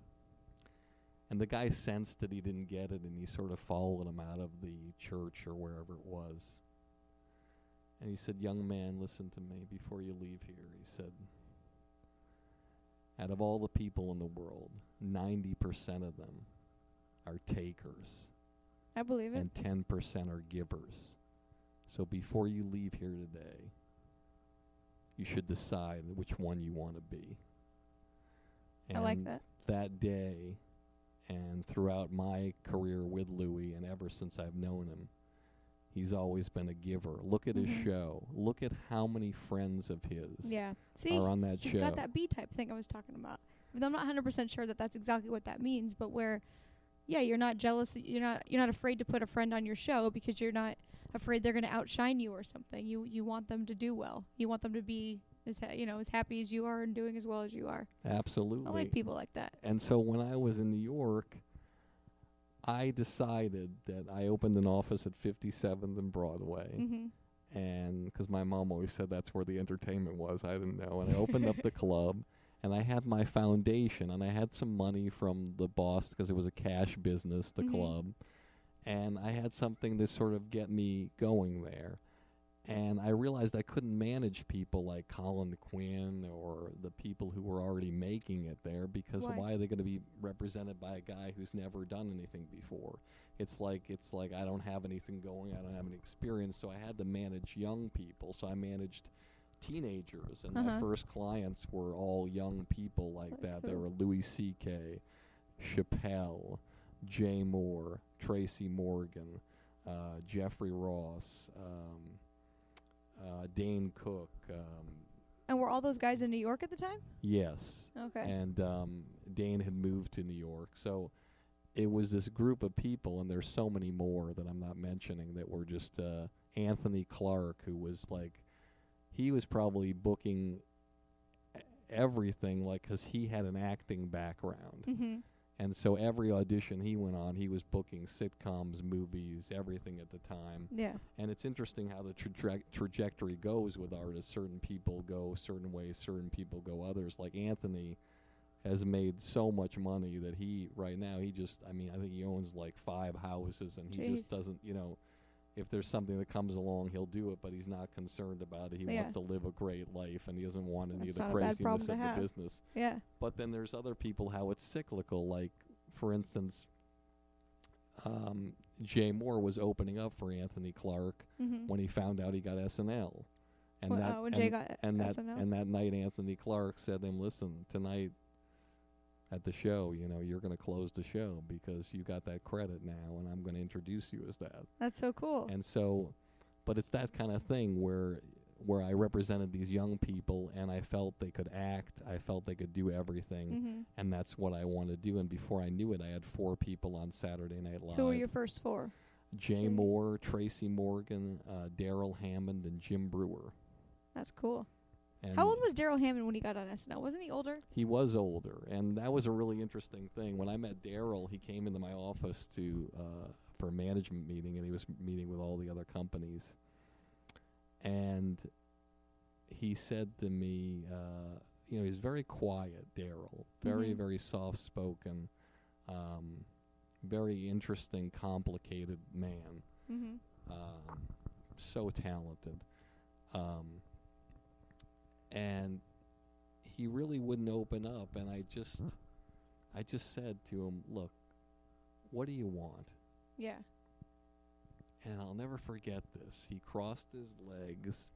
And the guy sensed that he didn't get it, and he sort of followed him out of the church or wherever it was. And he said, Young man, listen to me before you leave here. He said, Out of all the people in the world, 90% of them are takers, I believe it. and 10% are givers. So before you leave here today, you should decide which one you want to be. I like And that. that day and throughout my career with Louis and ever since I've known him, he's always been a giver. Look at Mhm. his show. Look at how many friends of his Yeah. See, are on that he's show. He's got that B type thing I was talking about. But I'm not 100% sure that that's exactly what that means, but where yeah, you're not jealous, you're not you're not afraid to put a friend on your show because you're not afraid they're going to outshine you or something. You you want them to do well. You want them to be as ha- you know, as happy as you are and doing as well as you are. Absolutely. I like people like that. And so when I was in New York, I decided that I opened an office at 57th and Broadway. Mhm. and because my mom always said that's where the entertainment was, I didn't know. And I opened up the club, and I had my foundation, and I had some money from the boss because it was a cash business, the Mhm. club, and I had something to sort of get me going there. And I realized I couldn't manage people like Colin Quinn or the people who were already making it there because Why? why are they going to be represented by a guy who's never done anything before? It's like it's like I don't have anything going, I don't have any experience, so I had to manage young people. So I managed teenagers, and my Uh-huh. first clients were all young people like that. Cool. were Louis C.K., Chappelle, Jay Mohr, Tracy Morgan, uh, Jeffrey Ross, um, uh, Dane Cook. Um, And were all those guys in New York at the time? yes, Okay. and um, Dane had moved to New York, so it was this group of people, and there's so many more that I'm not mentioning that were just uh, Anthony Clark, who was like, he was probably booking everything, like, 'cause he had an acting background. Mm-hmm. And so every audition he went on, he was booking sitcoms, movies, everything at the time. Yeah. And it's interesting how the traje- trajectory goes with artists. Certain people go certain ways, certain people go others. Like Anthony has made so much money that he, right now, he just, I mean, I think he owns like five houses and he Jeez. just doesn't, you know, if there's something that comes along, he'll do it, but he's not concerned about it. He Yeah. wants to live a great life and he doesn't want any That's of the not a bad craziness of the business. Yeah. But then there's other people how it's cyclical. Like, for instance, um, Jay Mohr was opening up for Anthony Clark Mm-hmm. when he found out he got SNL, and When, that uh, when and, Jay got and that SNL? and that night Anthony Clark said to him, "Listen, tonight at the show, you know, you're going to close the show because you got that credit now, and I'm going to introduce you as that." That's so cool. And so, but it's that kind of thing where where I represented these young people and I felt they could act, I felt they could do everything, mm-hmm. and that's what I wanted to do. And before I knew it, I had four people on Saturday Night Live. Who were your first four? Jay Jay- Mohr, Tracy Morgan, uh, Darrell Hammond, and Jim Breuer. That's cool. And How old was Darrell Hammond when he got on SNL? Wasn't he older? he? Was older, and that was a really interesting thing. When I met Darrell, he came into my office to uh, for a management meeting, and he was meeting with all the other companies. And he said to me, uh, you know, he's very quiet, Darrell, very Mhm. very soft spoken, um, very interesting, complicated man. Mm-hmm. um, so talented. Um, and he really wouldn't open up and I just I just said to him, "Look, what do you want?" Yeah. And I'll never forget this. He crossed his legs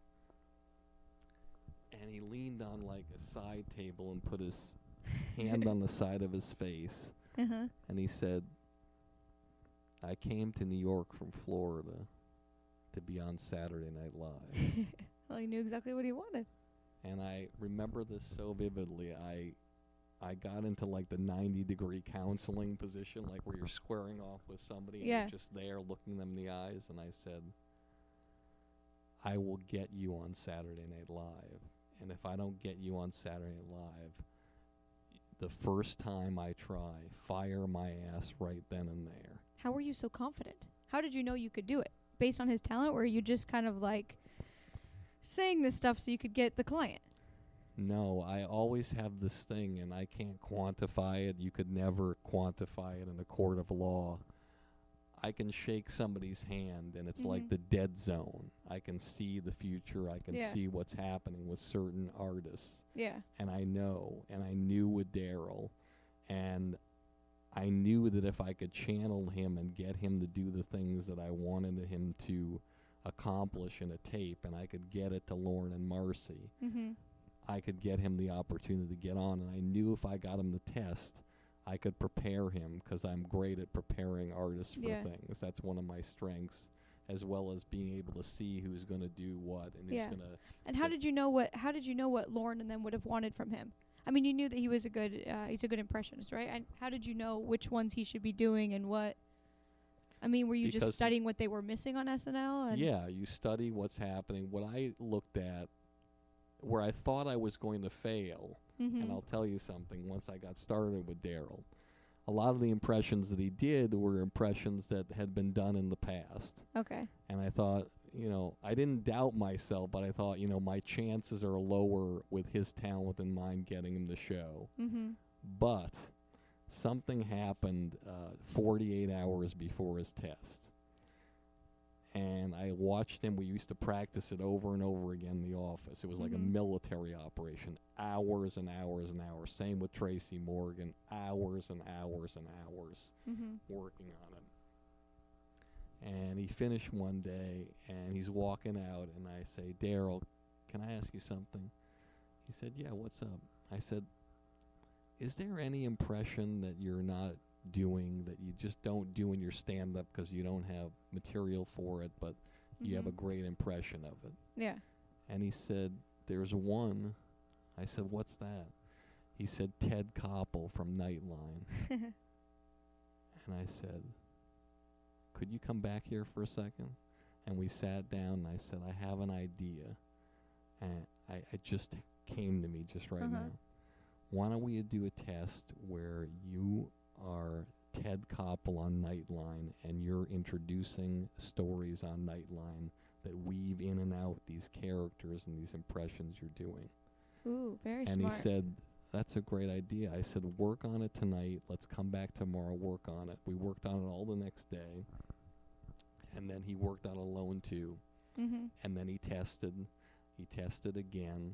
and he leaned on like a side table and put his hand on the side of his face Uh-huh. and he said, I came to New York from Florida to be on Saturday Night Live. well, he knew exactly what he wanted. And I remember this so vividly. I I got into like the 90 degree counseling position, like where you're squaring off with somebody and Yeah. you're just there looking them in the eyes. And I said, I will get you on Saturday Night Live. And if I don't get you on Saturday Night Live, the first time I try, fire my ass right then and there. How were you so confident? How did you know you could do it? Based on his talent, or you just kind of like saying this stuff so you could get the client? No, I always have this thing, and I can't quantify it. You could never quantify it in a court of law. I can shake somebody's hand, and it's like Mhm. the dead zone. I can see the future. I can Yeah. see what's happening with certain artists, Yeah. and I know. And I knew with Darrell, and I knew that if I could channel him and get him to do the things that I wanted him to accomplish in a tape, and I could get it to Lorne and Marci, Mm-hmm. I could get him the opportunity to get on. And I knew if I got him the test, I could prepare him because I'm great at preparing artists for Yeah. things. That's one of my strengths, as well as being able to see who's going to do what and Yeah. who's going to. And how did you know what? How did you know what Lorne and them would have wanted from him? I mean, you knew that he was a good. Uh, he's a good impressionist, right? And how did you know which ones he should be doing and what? I mean, were you Because- just studying what they were missing on SNL? And Yeah, you study what's happening. What I looked at, where I thought I was going to fail, Mm-hmm. and I'll tell you something once I got started with Darrell. A lot of the impressions that he did were impressions that had been done in the past. okay. and I thought, you know, I didn't doubt myself, but I thought, you know, my chances are lower with his talent than mine getting him the show. Mm-hmm. But something happened uh, 48 hours before his test. And I watched him. We used to practice it over and over again in the office. It was like a Mhm. military operation, hours and hours and hours. Same with Tracy Morgan, hours and hours and hours Mm-hmm. working on it. And he finished one day and he's walking out and I say, Darrell, can I ask you something? He said, Yeah, what's up? I said, Is there any impression that you're not doing, that you just don't do in your stand up because you don't have material for it, but you have a Mhm. great impression of it? Yeah. And he said, There's one. I said, What's that? He said, Ted Koppel from Nightline. and I said, "Could you come back here for a second? And we sat down, and I said, "I have an idea," and I it just came to me just right Uh-huh. now. Why don't we do a test where you are Ted Koppel on Nightline and you're introducing stories on Nightline that weave in and out these characters and these impressions you're doing. Ooh, very and smart. And he said, That's a great idea. I said, Work on it tonight. Let's come back tomorrow, work on it. We worked on it all the next day. And then he worked on it Alone too. mm-hmm. And then he tested. He tested again.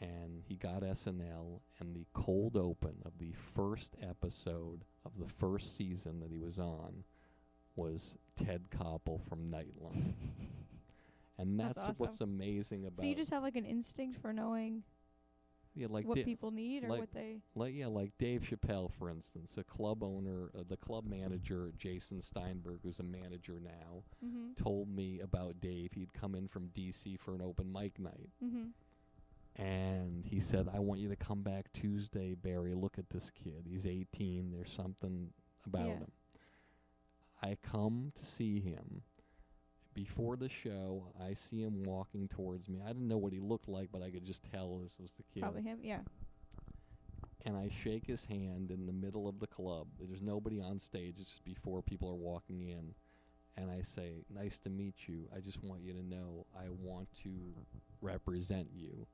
And he got SNL. And the cold open of the first episode of the first season that he was on was Ted Koppel from Nightline. and That's that's, what's amazing about So you just have like an instinct for knowing yeah, like what Di- people need or like- what they. like yeah, like Dave Chappelle, for instance, a club owner, uh, the club manager, Jason Steinberg, who's a manager now, Mm-hmm. told me about Dave. He'd come in from D.C. for an open mic night, Mm-hmm. And he said, "I want you to come back Tuesday, Barry. Look at this kid. He's 18. There's something about Yeah. him." I come to see him. Before the show, I see him walking towards me. I didn't know what he looked like, but I could just tell this was the kid Probably him. Yeah. and I shake his hand in the middle of the club. There's nobody on stage. It's just before people are walking in. And I say, Nice to meet you. I just want you to know I want to represent you.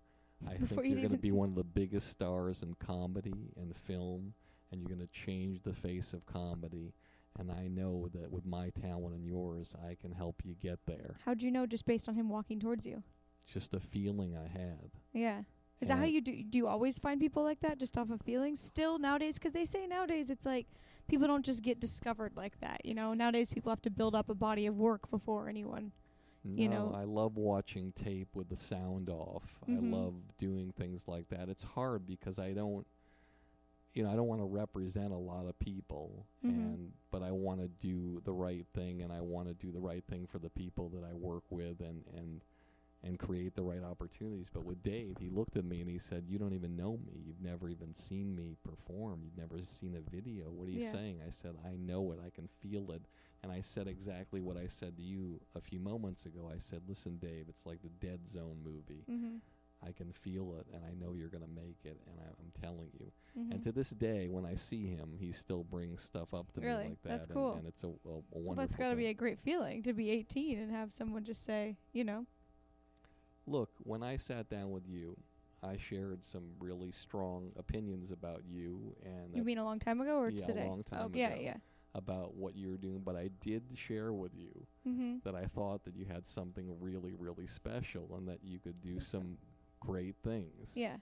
I Before think you're going to be one of the biggest stars in comedy and film, and you're going to change the face of comedy. And I know that with my talent and yours, I can help you get there. How'd you know just based on him walking towards you? Just a feeling I had. Yeah. Is that how you do? Do you always find people like that, just off of feelings? Still nowadays, 'cause they say nowadays it's like people don't just get discovered like that. You know, nowadays people have to build up a body of work before anyone. No, you know- I love watching tape with the sound off. Mhm. I love doing things like that. It's hard because I don't you know, I don't want to represent a lot of people Mhm. and but I want to do the right thing and I want to do the right thing for the people that I work with and and and create the right opportunities. But with Dave, he looked at me and he said, "You don't even know me. You've never even seen me perform. You've never seen a video. What are you Yeah. saying?" I said, "I know it. I can feel it." And I said exactly what I said to you a few moments ago. I said, "Listen, Dave, it's like the Dead Zone movie. Mm-hmm. I can feel it, and I know you're going to make it, and I, I'm telling you." mm-hmm. And to this day, when I see him, he still brings stuff up to Really? me like that. That's and, cool. and it's a, a, a wonderful. well, that's got to be a great feeling to be 18 and have someone just say, you know, Look, when I sat down with you, I shared some really strong opinions about you and you mean a long time ago or today? yeah, a today? long oh, ago. yeah, yeah. About what you were doing, but I did share with you Mm-hmm. that I thought that you had something really, really special and that you could do some great things. Yeah.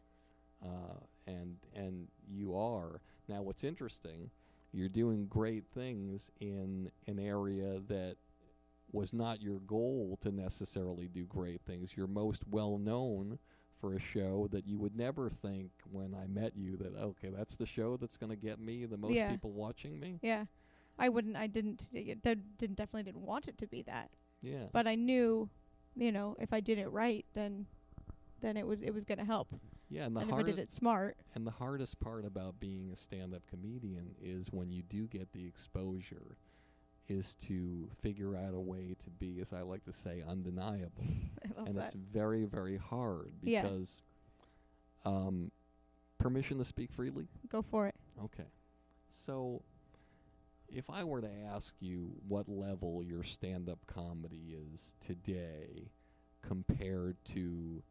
Uh, and and you are now. What's interesting, you're doing great things in an area that was not your goal to necessarily do great things. You're most well known for a show that you would never think when I met you that okay, that's the show that's going to get me the most Yeah. people watching me. Yeah. I wouldn't. I didn't. Did- didn't definitely didn't want it to be that. Yeah. But I knew, you know, if I did it right, then, then it was it was gonna help. yeah, and the and if I did it smart, And the hardest part about being a stand-up comedian is when you do get the exposure is to figure out a way to be as I like to say undeniable. I love and that. it's very very hard Yeah. because um permission to speak freely? Go for it. Okay. So if I were to ask you what level your stand-up comedy is today compared to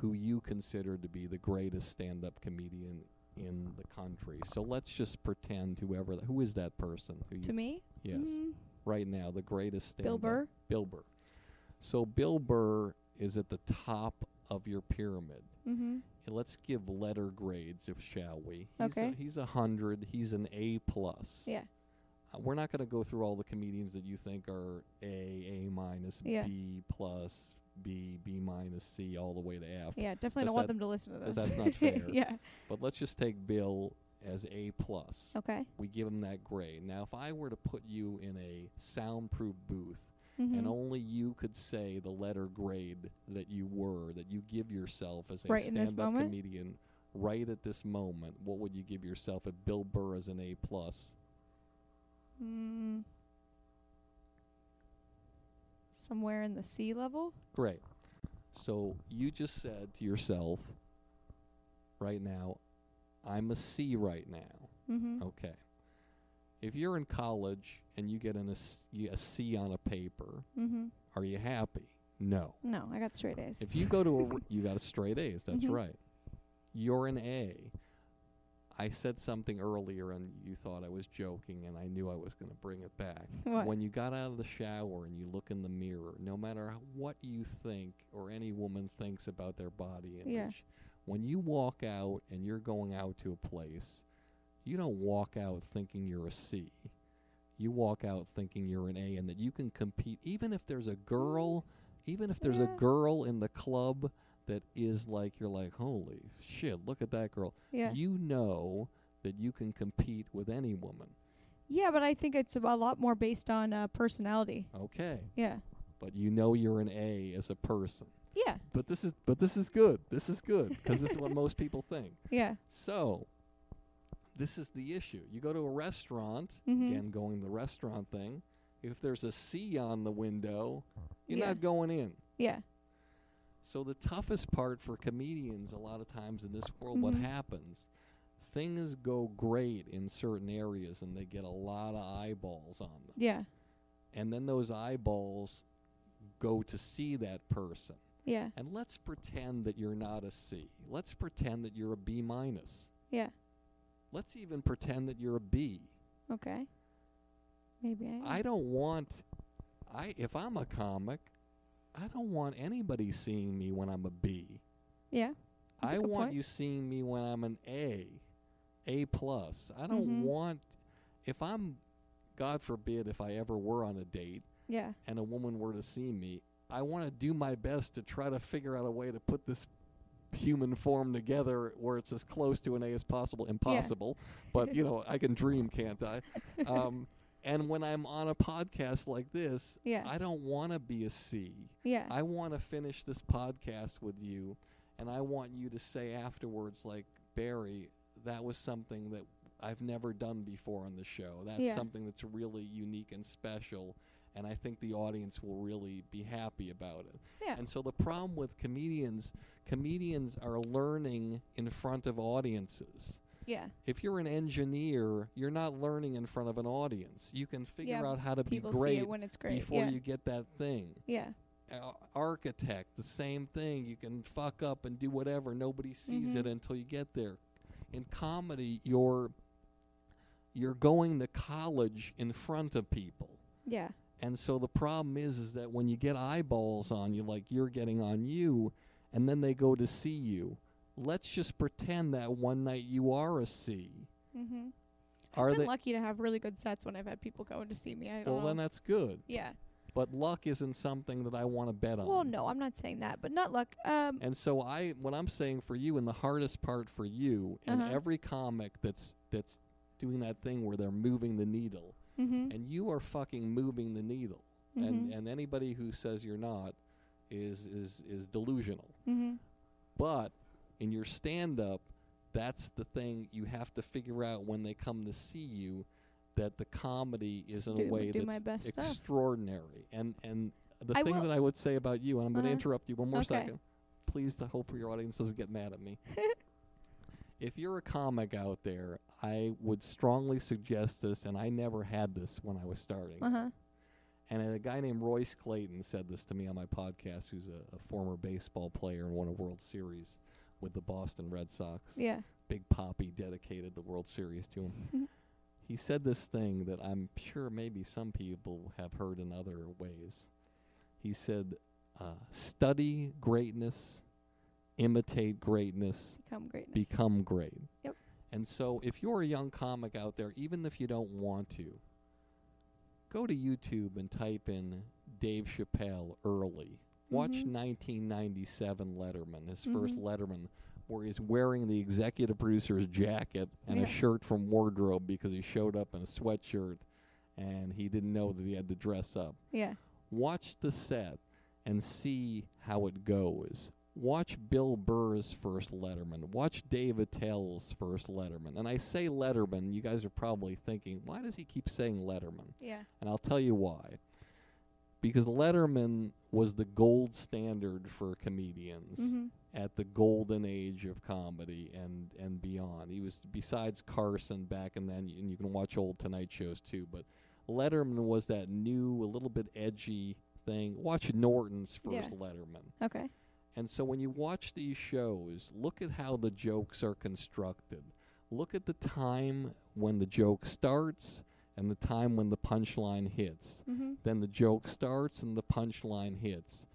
who you consider to be the greatest stand-up comedian in the country. So let's just pretend whoever th- who is that person who To me, yes mm, right now the greatest stand-up Burr. Bill Burr. So Bill Burr is at the top of your pyramid. Mm-hmm. And let's give letter grades, if shall we? He's Okay. A, he's a hundred. He's an A plus. Yeah. Uh, we're not going to go through all the comedians that you think are A, A minus, Yeah. B plus, B, B minus, C, all the way to F. Yeah, definitely don't want them to listen to this. that's not fair. yeah. But let's just take Bill as A plus. Okay. We give him that grade. Now, if I were to put you in a soundproof booth Mm-hmm. and only you could say the letter grade that you were, that you give yourself as a Right stand-up comedian, right at this moment, what would you give yourself if Bill Burr as an A plus? Mm, somewhere in the sea level. Great. So you just said to yourself, right now, I'm a C right now. Mm-hmm. Okay. If you're in college and you get an a, a C on a paper, Mm-hmm. are you happy? No. No, I got straight A's. If you go to a, you got a straight A's. That's Mhm. right. You're an A. I said something earlier and you thought I was joking, and I knew I was going to bring it back. What? When you got out of the shower and you look in the mirror, no matter what you think or any woman thinks about their body image, Yeah. when you walk out and you're going out to a place, you don't walk out thinking you're a C. You walk out thinking you're an A and that you can compete, even if there's a girl, even if there's a girl in the club that is like, you're like, holy shit, look at that girl. yeah. You know that you can compete with any woman. yeah, but I think it's a lot more based on uh, personality. Okay. Yeah. But you know you're an A as a person. Yeah. But this is but this is good. This is good because this is what most people think. Yeah. So, this is the issue. You go to a restaurant, Mhm. again going the restaurant thing. If there's a C on the window, you're Yeah. not going in. Yeah. So the toughest part for comedians a lot of times in this world what Mhm. happens things go great in certain areas and they get a lot of eyeballs on them. Yeah. And then those eyeballs go to see that person. Yeah. And let's pretend that you're not a C. Let's pretend that you're a B minus. Yeah. Let's even pretend that you're a B. Okay. Maybe I. am. I don't want I if I'm a comic, I don't want anybody seeing me when I'm a B. yeah. I want point. you seeing me when I'm an A, A plus. I don't Mhm. want if I'm God forbid if I ever were on a date Yeah. and a woman were to see me, I want to do my best to try to figure out a way to put this human form together where it's as close to an A as possible. Impossible, but you know I can dream, can't I? Um, and when I'm on a podcast like this, Yeah. I don't want to be a C. yeah. I want to finish this podcast with you, and I want you to say afterwards, like, Barry, that was something that I've never done before on the show. That's Yeah. something that's really unique and special, and I think the audience will really be happy about it. yeah. And so the problem with comedians, comedians are learning in front of audiences. yeah. If you're an engineer, you're not learning in front of an audience. You can figure Yeah, out how to be great it when it's great. before yeah. you get that thing yeah. uh, architect, the same thing. You can fuck up and do whatever. Nobody sees it Mhm. until you get there. In comedy, you're you're going to college in front of people. Yeah. And so the problem is is that when you get eyeballs on you like you're getting on you and then they go to see you, let's just pretend that one night you are a C. Mm-hmm. Are I've been they lucky to have really good sets when I've had people going to see me. I don't Well, know. then that's good. yeah. But luck isn't something that I want to bet on. Well, no, I'm not saying that, but not luck. Um. And so I what I'm saying for you and the hardest part for you and Uh-huh. every comic that's that's doing that thing where they're moving the needle mm-hmm. and you are fucking moving the needle. And Mhm. and anybody who says you're not is is is delusional. mm-hmm. But in your stand up that's the thing you have to figure out when they come to see you that the comedy is in Do- a way that's best stuff. extraordinary. And and the I thing that I would say about you, and I'm going to Uh-huh. interrupt you one more Okay. second. Please, I hope your audience doesn't get mad at me. if you're a comic out there, I would strongly suggest this, and I never had this when I was starting. Uh huh. And a guy named Royce Clayton said this to me on my podcast, who's a, a former baseball player and won a World Series with the Boston Red Sox. Yeah. Big Papi dedicated the World Series to him. He said this thing that I'm sure maybe some people have heard in other ways. He said, uh, study greatness, imitate greatness, Become greatness. become great. Yep. And so if you're a young comic out there, even if you don't want to, go to YouTube and type in Dave Chappelle early. Watch Mhm. 1997 Letterman, his first Mhm. Letterman, where he's wearing the executive producer's jacket and Yeah. a shirt from wardrobe because he showed up in a sweatshirt and he didn't know that he had to dress up Yeah. watch the set and see how it goes. Watch Bill Burr's first Letterman. Watch Dave Attell's first Letterman. And I say Letterman, you guys are probably thinking, why does he keep saying Letterman? Yeah. And I'll tell you why. Because Letterman was the gold standard for comedians Mm-hmm. at the golden age of comedy and and beyond. He was besides Carson back and then, and you can watch old Tonight shows too. But Letterman was that new, a little bit edgy thing. Watch Norton's Yeah. first Letterman. Okay. And so when you watch these shows, look at how the jokes are constructed. Look at the time when the joke starts and the time when the punchline hits. Mm-hmm. Then the joke starts and the punchline hits.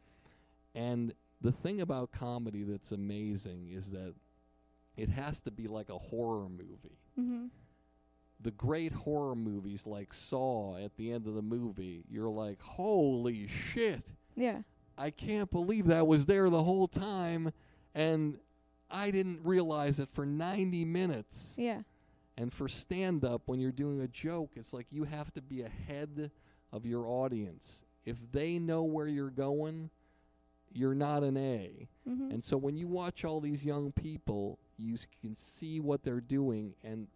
And the thing about comedy that's amazing is that it has to be like a horror movie. Mm-hmm. The great horror movies like Saw at the end of the movie, you're like, holy shit. Yeah. I can't believe that was there the whole time and I didn't realize it for 90 minutes. Yeah. And for stand up, when you're doing a joke, it's like you have to be ahead of your audience. If they know where you're going, you're not an A. Mm-hmm. And so when you watch all these young people, you s- can see what they're doing. And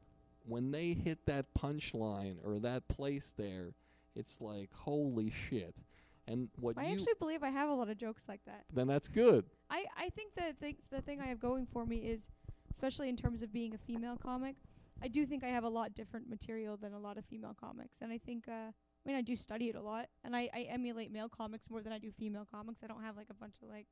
when they hit that punchline or that place there, it's like, holy shit. And what I actually believe I have a lot of jokes like that. then that's good. I, I think the thing the thing I have going for me is, especially in terms of being a female comic, I do think I have a lot different material than a lot of female comics, and I think uh, I mean I do study it a lot, and I, I emulate male comics more than I do female comics. I don't have like a bunch of like,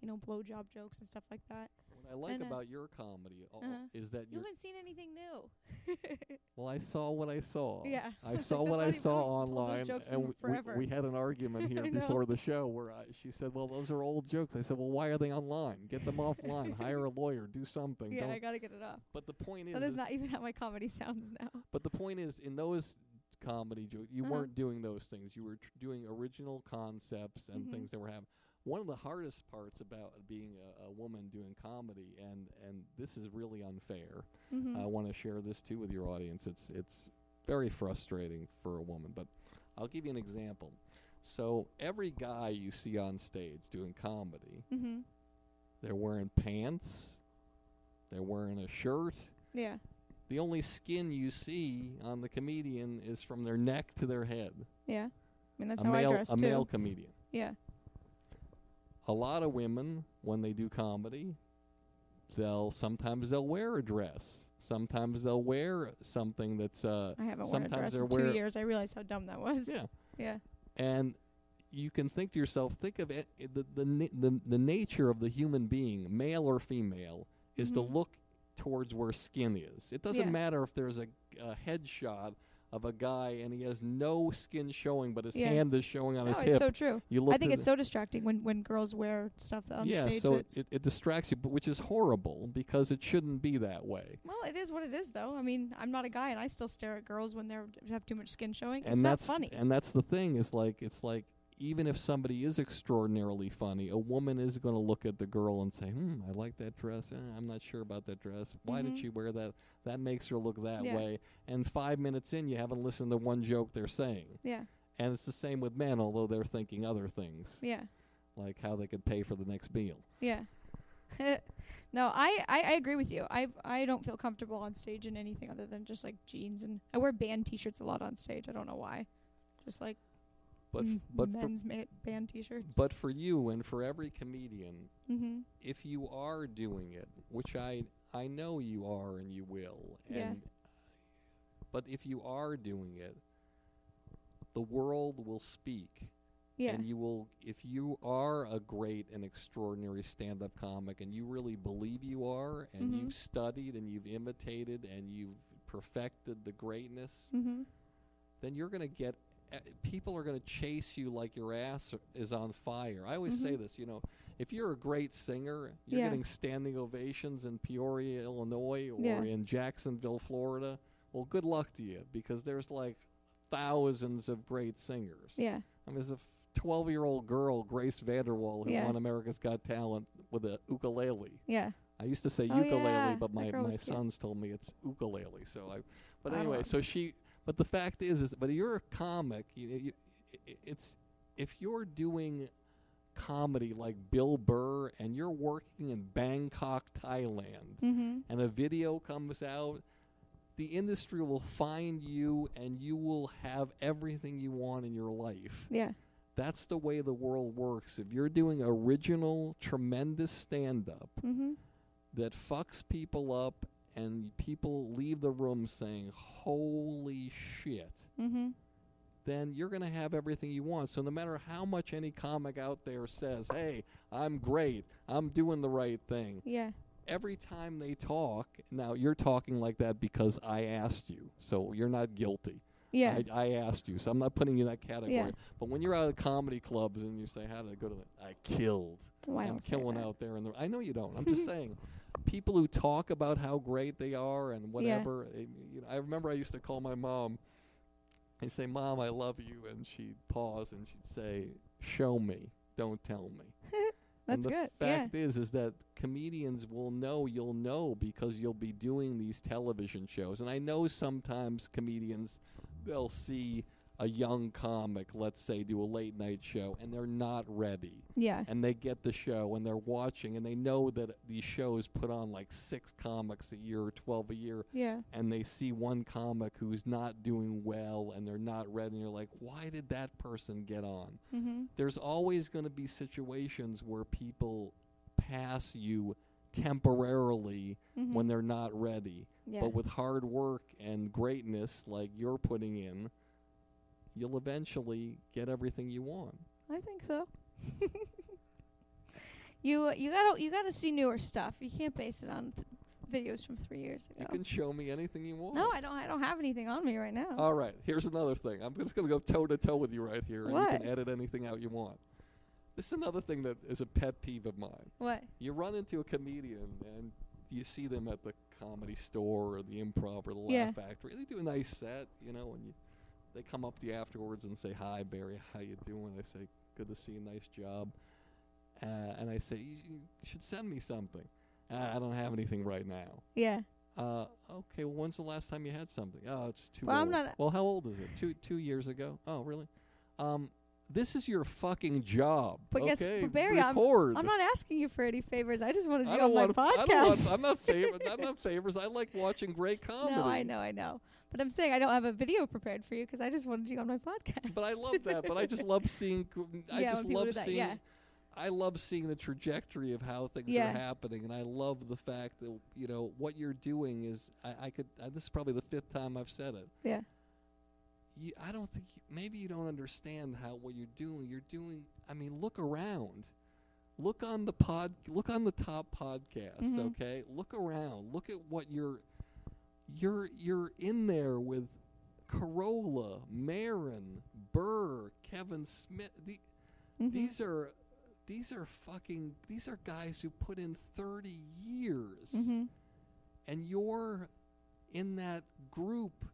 you know, blowjob jokes and stuff like that. What I like And, uh, about your comedy uh, uh-huh. is that You haven't seen anything new. well. I saw what I saw. Yeah. I saw what I saw you've told those online, and in we, we had an argument here before the show where I, she said, "Well, those are old jokes." I said, "Well, why are they online? Get them offline. Hire a lawyer. Do something." yeah, Don't. I gotta get it off. but the point is, That is is- not even how my comedy sounds now. But the point is, in those comedy jokes, you Uh-huh. weren't doing those things. You were tr- doing original concepts and Mhm. things that were happening. One of the hardest parts about being a, a woman doing comedy, and and this is really unfair. Mm-hmm. I want to share this too with your audience. It's it's very frustrating for a woman, but I'll give you an example. So every guy you see on stage doing comedy, mm-hmm. they're wearing pants, they're wearing a shirt. Yeah. The only skin you see on the comedian is from their neck to their head. Yeah. I mean that's a how male, I dress a too. male comedian. Yeah. A lot of women, when they do comedy, they'll sometimes they'll wear a dress. Sometimes they'll wear something that's uh I haven't worn a sometimes dress they're in two wear- years. I realized how dumb that was. yeah. Yeah. and you can think to yourself, think of it, the, the na- the the nature of the human being, male or female, is to Mhm. look towards where skin is. It doesn't Yeah. matter if there's a, a headshot of a guy and he has no skin showing, but his Yeah. hand is showing on No, his it's hip. so true. you look I think it's so distracting when, when girls wear stuff on yeah, stage. so it, it, distracts you, but which is horrible because it shouldn't be that way. well, it is what it is, though. I mean, I'm not a guy, and I still stare at girls when they have too much skin showing. and it's not that's funny. and that's the thing is like it's like even if somebody is extraordinarily funny, a woman is going to look at the girl and say, "Hmm, I like that dress. Eh, I'm not sure about that dress. Why did Mhm. she wear that? That makes her look that Yeah. way." And 5 minutes in, you haven't listened to one joke they're saying. yeah. And it's the same with men, although they're thinking other things, Yeah. like how they could pay for the next meal. Yeah. no, I, I, I agree with you. I I don't feel comfortable on stage in anything other than just like jeans and I wear band T-shirts a lot on stage. I don't know why. Just like But f- but for, men's ma- band T-shirts. but for you and for every comedian, mm-hmm. if you are doing it, which I I know you are and you will, and Yeah. but if you are doing it, the world will speak, Yeah. and you will. If you are a great and extraordinary stand-up comic, and you really believe you are, and Mhm. you've studied and you've imitated and you've perfected the greatness, mm-hmm. then you're going to get people are going to chase you like your ass is on fire. I always say Mhm. this, you know, if you're a great singer, you're Yeah. getting standing ovations in Peoria, Illinois or Yeah. in Jacksonville, Florida. Well, good luck to you because there's like thousands of great singers. Yeah. I mean, there's a 12-year-old girl, Grace VanderWaal, who Yeah. won America's Got Talent with a ukulele. Yeah. I used to say Oh, ukulele, yeah, but my, my sons told me it's ukulele. So I, but anyway, so she, but the fact is, is, but you're a comic. You, you, it's if you're doing comedy like Bill Burr and you're working in Bangkok, Thailand, Mhm. and a video comes out, the industry will find you and you will have everything you want in your life. Yeah. That's the way the world works. If you're doing original, tremendous stand up Mhm. that fucks people up and people leave the room saying, Holy shit, Mhm. then you're going to have everything you want. So no matter how much any comic out there says, Hey, I'm great, I'm doing the right thing, Yeah. every time they talk, now you're talking like that because I asked you, so you're not guilty. Yeah. I, I asked you, so I'm not putting you in that category. Yeah. But when you're out at comedy clubs and you say, "How did I go to?" The, I killed. Why I'm killing out there, and the, I know you don't. I'm just saying, people who talk about how great they are and whatever. eh, you know, I remember I used to call my mom. and say, "Mom, I love you," and she'd pause and she'd say, "Show me, don't tell me." and That's the good. Yeah. fact is, is that comedians will know you'll know because you'll be doing these television shows. And I know sometimes comedians, they'll see a young comic, let's say, do a late night show, and they're not ready. Yeah. And they get the show and they're watching, and they know that these shows put on like six comics a year or 12 a year, Yeah. and they see one comic who's not doing well and they're not ready, and you're like, why did that person get on? Mhm. there's always going to be situations where people pass you temporarily Mhm. when they're not ready. yeah. But with hard work and greatness like you're putting in, you'll eventually get everything you want. I think so. you you gotta you gotta see newer stuff. You can't base it on th- videos from three years ago. You can show me anything you want. no, I don't. I don't have anything on me right now. All right, here's another thing. I'm just going to go toe to toe with you right here, and you can edit anything out you want. This is another thing that is a pet peeve of mine. what? you run into a comedian and you see them at the comedy store or the improv or the Yeah. laugh factory they do a nice set you know and you, they come up to you afterwards and say hi barry how you doing i say good to see you nice job uh, and i say you, you should send me something uh, i don't have anything right now Yeah. uh, okay well when's the last time you had something oh it's too Well, I'm old not- well how old is it two two years ago oh really um this is your fucking job But guess- okay but Barry, I'm- I'm not asking you for any favors. I just wanted you on my want. I don't want. podcast. I'm not favor. I'm not favors. I like watching great comedy. no, I know, I know. But I'm saying I don't have a video prepared for you because I just wanted you on my podcast. But I love that. But I just love seeing. I Yeah, just love do that, seeing. yeah. I love seeing the trajectory of how things Yeah. are happening, and I love the fact that you know what you're doing is. I, I could. Uh, this is probably the fifth time I've said it. Yeah. You, I don't think. You, maybe you don't understand how what you're doing. You're doing. I mean, look around. Look on the pod. Look on the top podcasts. Mhm. Okay. Look around. Look at what you're. You're you're in there with Carolla, Marin, Burr, Kevin Smith. The, Mhm. These are these are fucking these are guys who put in 30 years Mhm. and you're in that group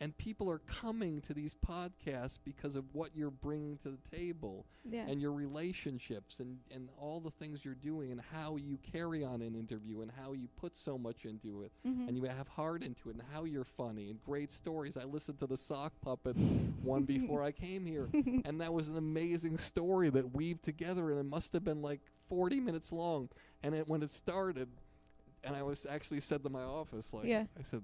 and people are coming to these podcasts because of what you're bringing to the table Yeah. and your relationships and, and all the things you're doing and how you carry on an interview and how you put so much into it Mhm. and you have heart into it and how you're funny and great stories. I listened to the sock puppet one before I came here and that was an amazing story that weaved together and it must have been like 40 minutes long and it, when it started and I was actually said to my office like Yeah. I said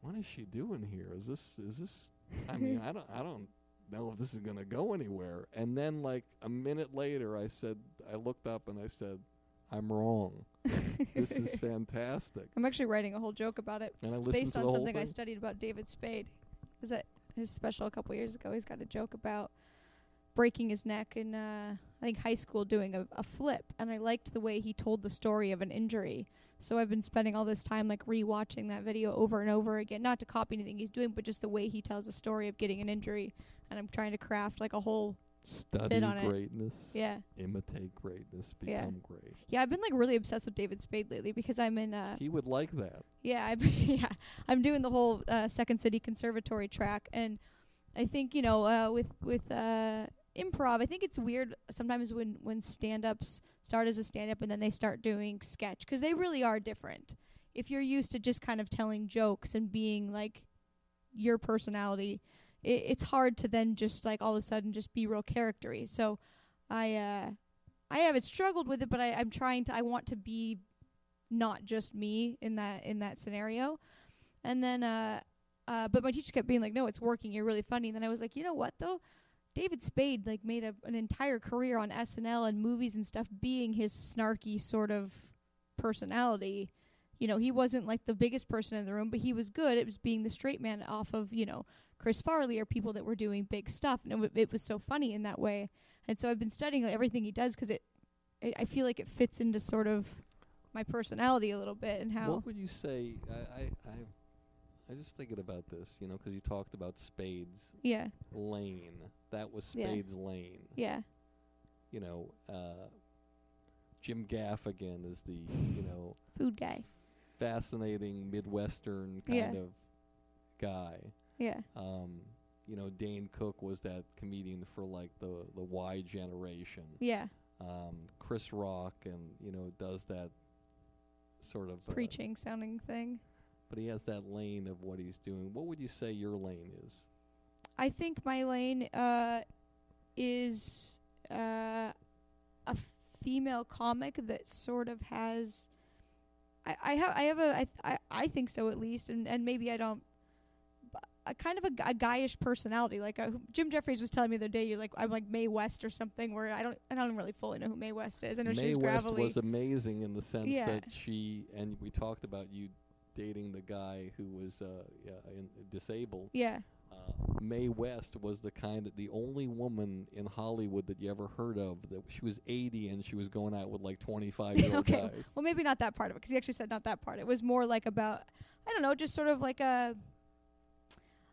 what is she doing here is this is this I mean I don't I don't know if this is going to go anywhere and then like a minute later I said I looked up and I said I'm wrong this is fantastic I'm actually writing a whole joke about it and I listened based on something I studied about David Spade. Is that his special a couple years ago? He's got a joke about breaking his neck in uh, I think high school doing a, a flip, and I liked the way he told the story of an injury. So I've been spending all this time like rewatching that video over and over again, not to copy anything he's doing, but just the way he tells the story of getting an injury. And I'm trying to craft like a whole Study on it. greatness. yeah. Imitate greatness. Yeah. Become great. Yeah, I've been like really obsessed with David Spade lately because I'm in uh He would like that. Yeah, I, yeah, I'm doing the whole uh, Second City Conservatory track, and I think you know uh, with with uh, improv, I think it's weird sometimes when when stand-ups start as a stand-up and then they start doing sketch because they really are different. If you're used to just kind of telling jokes and being like your personality, it, it's hard to then just like all of a sudden just be real charactery. So I uh I haven't struggled with it, but I, I'm trying to I want to be not just me in that in that scenario. And then uh uh but my teacher kept being like, No, it's working, you're really funny and then I was like, you know what though? David Spade like made a, an entire career on SNL and movies and stuff being his snarky sort of personality. You know, he wasn't like the biggest person in the room, but he was good. It was being the straight man off of, you know, Chris Farley or people that were doing big stuff. And it, w- it was so funny in that way. And so I've been studying like, everything he does 'cause it, it, I feel like it fits into sort of my personality a little bit and how. What would you say? I, I, I, I was just thinking about this, you know, 'cause you talked about Spade's yeah, lane. That was Yeah. Spade's lane. yeah, You know, uh, Jim Gaffigan is the, you know, food guy. fascinating Midwestern kind Yeah. of guy. Yeah, Um, you know, Dane Cook was that comedian for like the the Y generation. yeah, Um, Chris Rock and you know does that sort of uh, preaching sounding thing. But he has that lane of what he's doing. What would you say your lane is? I think my lane uh, is uh, a female comic that sort of has. I, I have I have a I, I I think so at least, and and maybe I don't. A kind of a, a guyish personality, like uh Jim Jefferies was telling me the other day, you like I'm like Mae West or something. Where I don't I don't really fully know who Mae West is. I know Mae she's West gravelly. was amazing in the sense Yeah. that she and we talked about you dating the guy who was uh, yeah, in, disabled. yeah, Uh, Mae West was the kind of the only woman in Hollywood that you ever heard of that she was 80 and she was going out with like 25 year old Okay. guys. Well, maybe not that part of it, 'cause he actually said not that part. It was more like about, I don't know, just sort of like a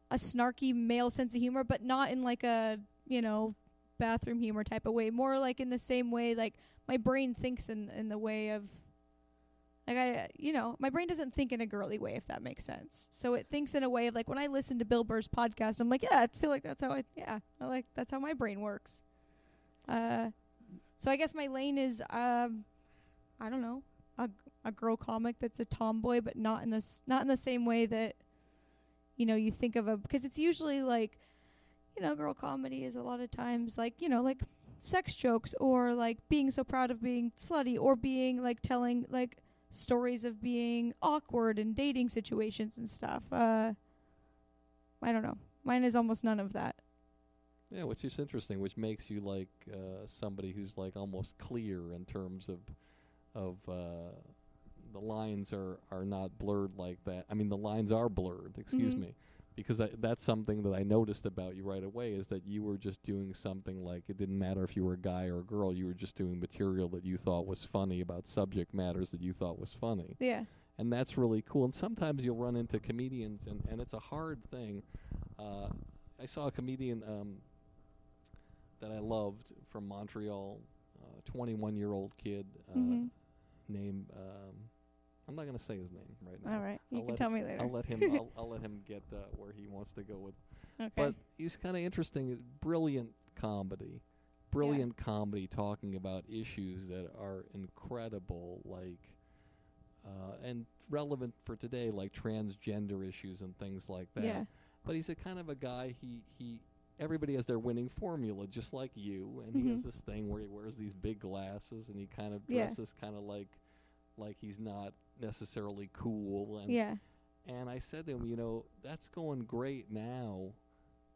a snarky male sense of humor, but not in like a you know bathroom humor type of way. More like in the same way, like my brain thinks in in the way of. Like I, you know, my brain doesn't think in a girly way, if that makes sense. So it thinks in a way of like when I listen to Bill Burr's podcast, I'm like, yeah, I feel like that's how I, yeah, I like that's how my brain works. Uh, so I guess my lane is, um, I don't know, a a girl comic that's a tomboy, but not in this not in the same way that you know you think of a because it's usually like you know girl comedy is a lot of times like you know like sex jokes or like being so proud of being slutty or being like telling like stories of being awkward in dating situations and stuff. Uh, I don't know. Mine is almost none of that. Yeah, which is interesting, which makes you like uh, somebody who's like almost clear in terms of of uh, the lines are are not blurred like that. I mean, the lines are blurred. Excuse Mhm. me, because I, that's something that I noticed about you right away is that you were just doing something like it didn't matter if you were a guy or a girl. You were just doing material that you thought was funny about subject matters that you thought was funny Yeah. and that's really cool. And sometimes you'll run into comedians, and, and it's a hard thing. Uh, I saw a comedian um, that I loved from Montreal, a 21 year old kid uh, Mhm. named. Um, I'm not going to say his name right now. All right. You I'll can tell me later. I'll let him. I'll, I'll let him get uh, where he wants to go with. okay. But he's kind of interesting. Brilliant comedy, brilliant comedy, talking about issues that are incredible, like uh, and relevant for today, like transgender issues and things like that. yeah. But he's a kind of a guy. He he. Everybody has their winning formula, just like you. And he has Mhm. this thing where he wears these big glasses, and he kind of Yeah. dresses kind of like like he's not necessarily cool. And Yeah. and I said to him, you know, that's going great now,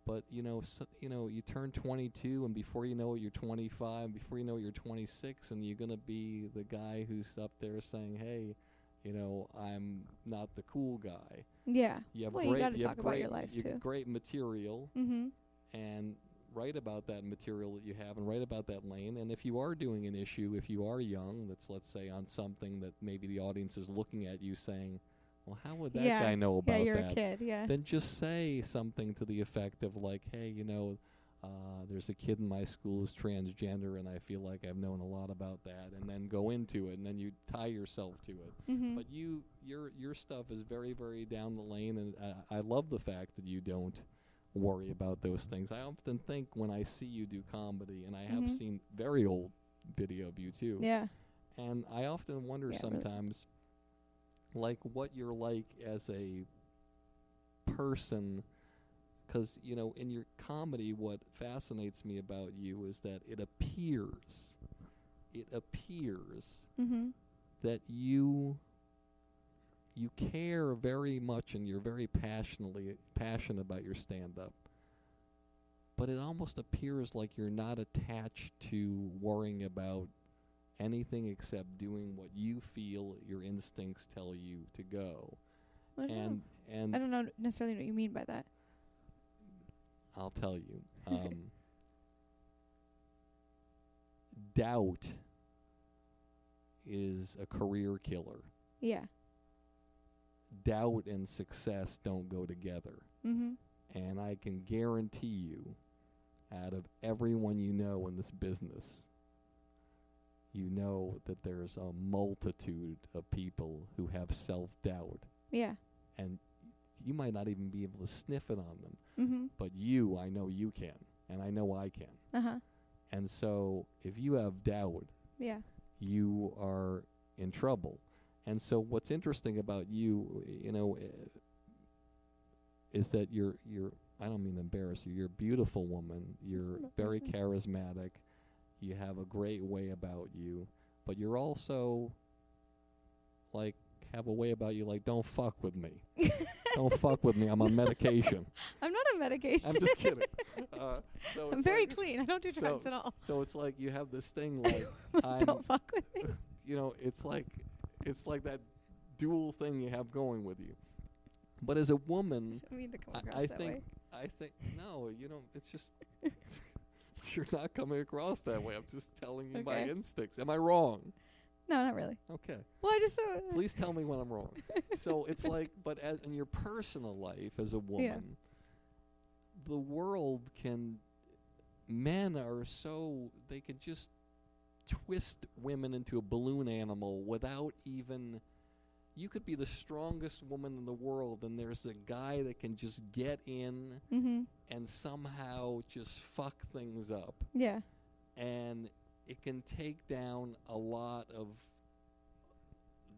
but you know, so, you know, you turn 22, and before you know it, you're 25. Before you know it, you're 26, and you're gonna be the guy who's up there saying, "Hey, you know, I'm not the cool guy." Yeah. You have Well, you great, gotta have talk about great, your life, you have too. great material, Mm-hmm. and write about that material that you have, and write about that lane. And if you are doing an issue, if you are young, that's let's say on something that maybe the audience is looking at you saying. Well, how would that Yeah. guy know about Yeah, you're that? a kid. Yeah. then just say something to the effect of like, "Hey, you know, uh, there's a kid in my school who's transgender, and I feel like I've known a lot about that," and then go into it, and then you tie yourself to it. mm-hmm. But you, your your stuff is very, very down the lane, and uh, I love the fact that you don't worry about those things. I often think when I see you do comedy, and I have Mhm. seen very old video of you too, yeah. and I often wonder Yeah, really. sometimes, like what you're like as a person, because you know in your comedy what fascinates me about you is that it appears it appears Mm-hmm. that you you care very much and you're very passionately passionate about your stand up but it almost appears like you're not attached to worrying about anything except doing what you feel your instincts tell you to go I don't know. and and I don't know necessarily what you mean by that. I'll tell you. Um, doubt is a career killer. Yeah. Doubt and success don't go together. Mm-hmm. And I can guarantee you, out of everyone you know in this business, you know that there's a multitude of people who have self doubt. Yeah. And you might not even be able to sniff it on them. Mm-hmm. But you, I know you can. And I know I can. Uh huh. And so if you have doubt, Yeah. you are in trouble. And so what's interesting about you, you know, uh, is that you're you're I don't mean to embarrass you. You're a beautiful woman. You're very charismatic. You have a great way about you, but you're also like have a way about you like don't fuck with me. don't fuck with me. I'm on medication. I'm not on medication. I'm just kidding. Uh, so I'm very like- clean. I don't do so- drugs at all. So it's like you have this thing like don't fuck with me. you know, it's like it's like that dual thing you have going with you. But as a woman, I mean to come I, across I that think way. I think no, you know, it's just you're not coming across that way. I'm just telling you my instincts. Am I wrong? No, not really. Okay. Well, I just. Uh, Please tell me when I'm wrong. so it's like but as in your personal life as a woman, the world can men are so they can just twist women into a balloon animal without even you could be the strongest woman in the world and there's a guy that can just get in Mm-hmm. and somehow just fuck things up Yeah. and it can take down a lot of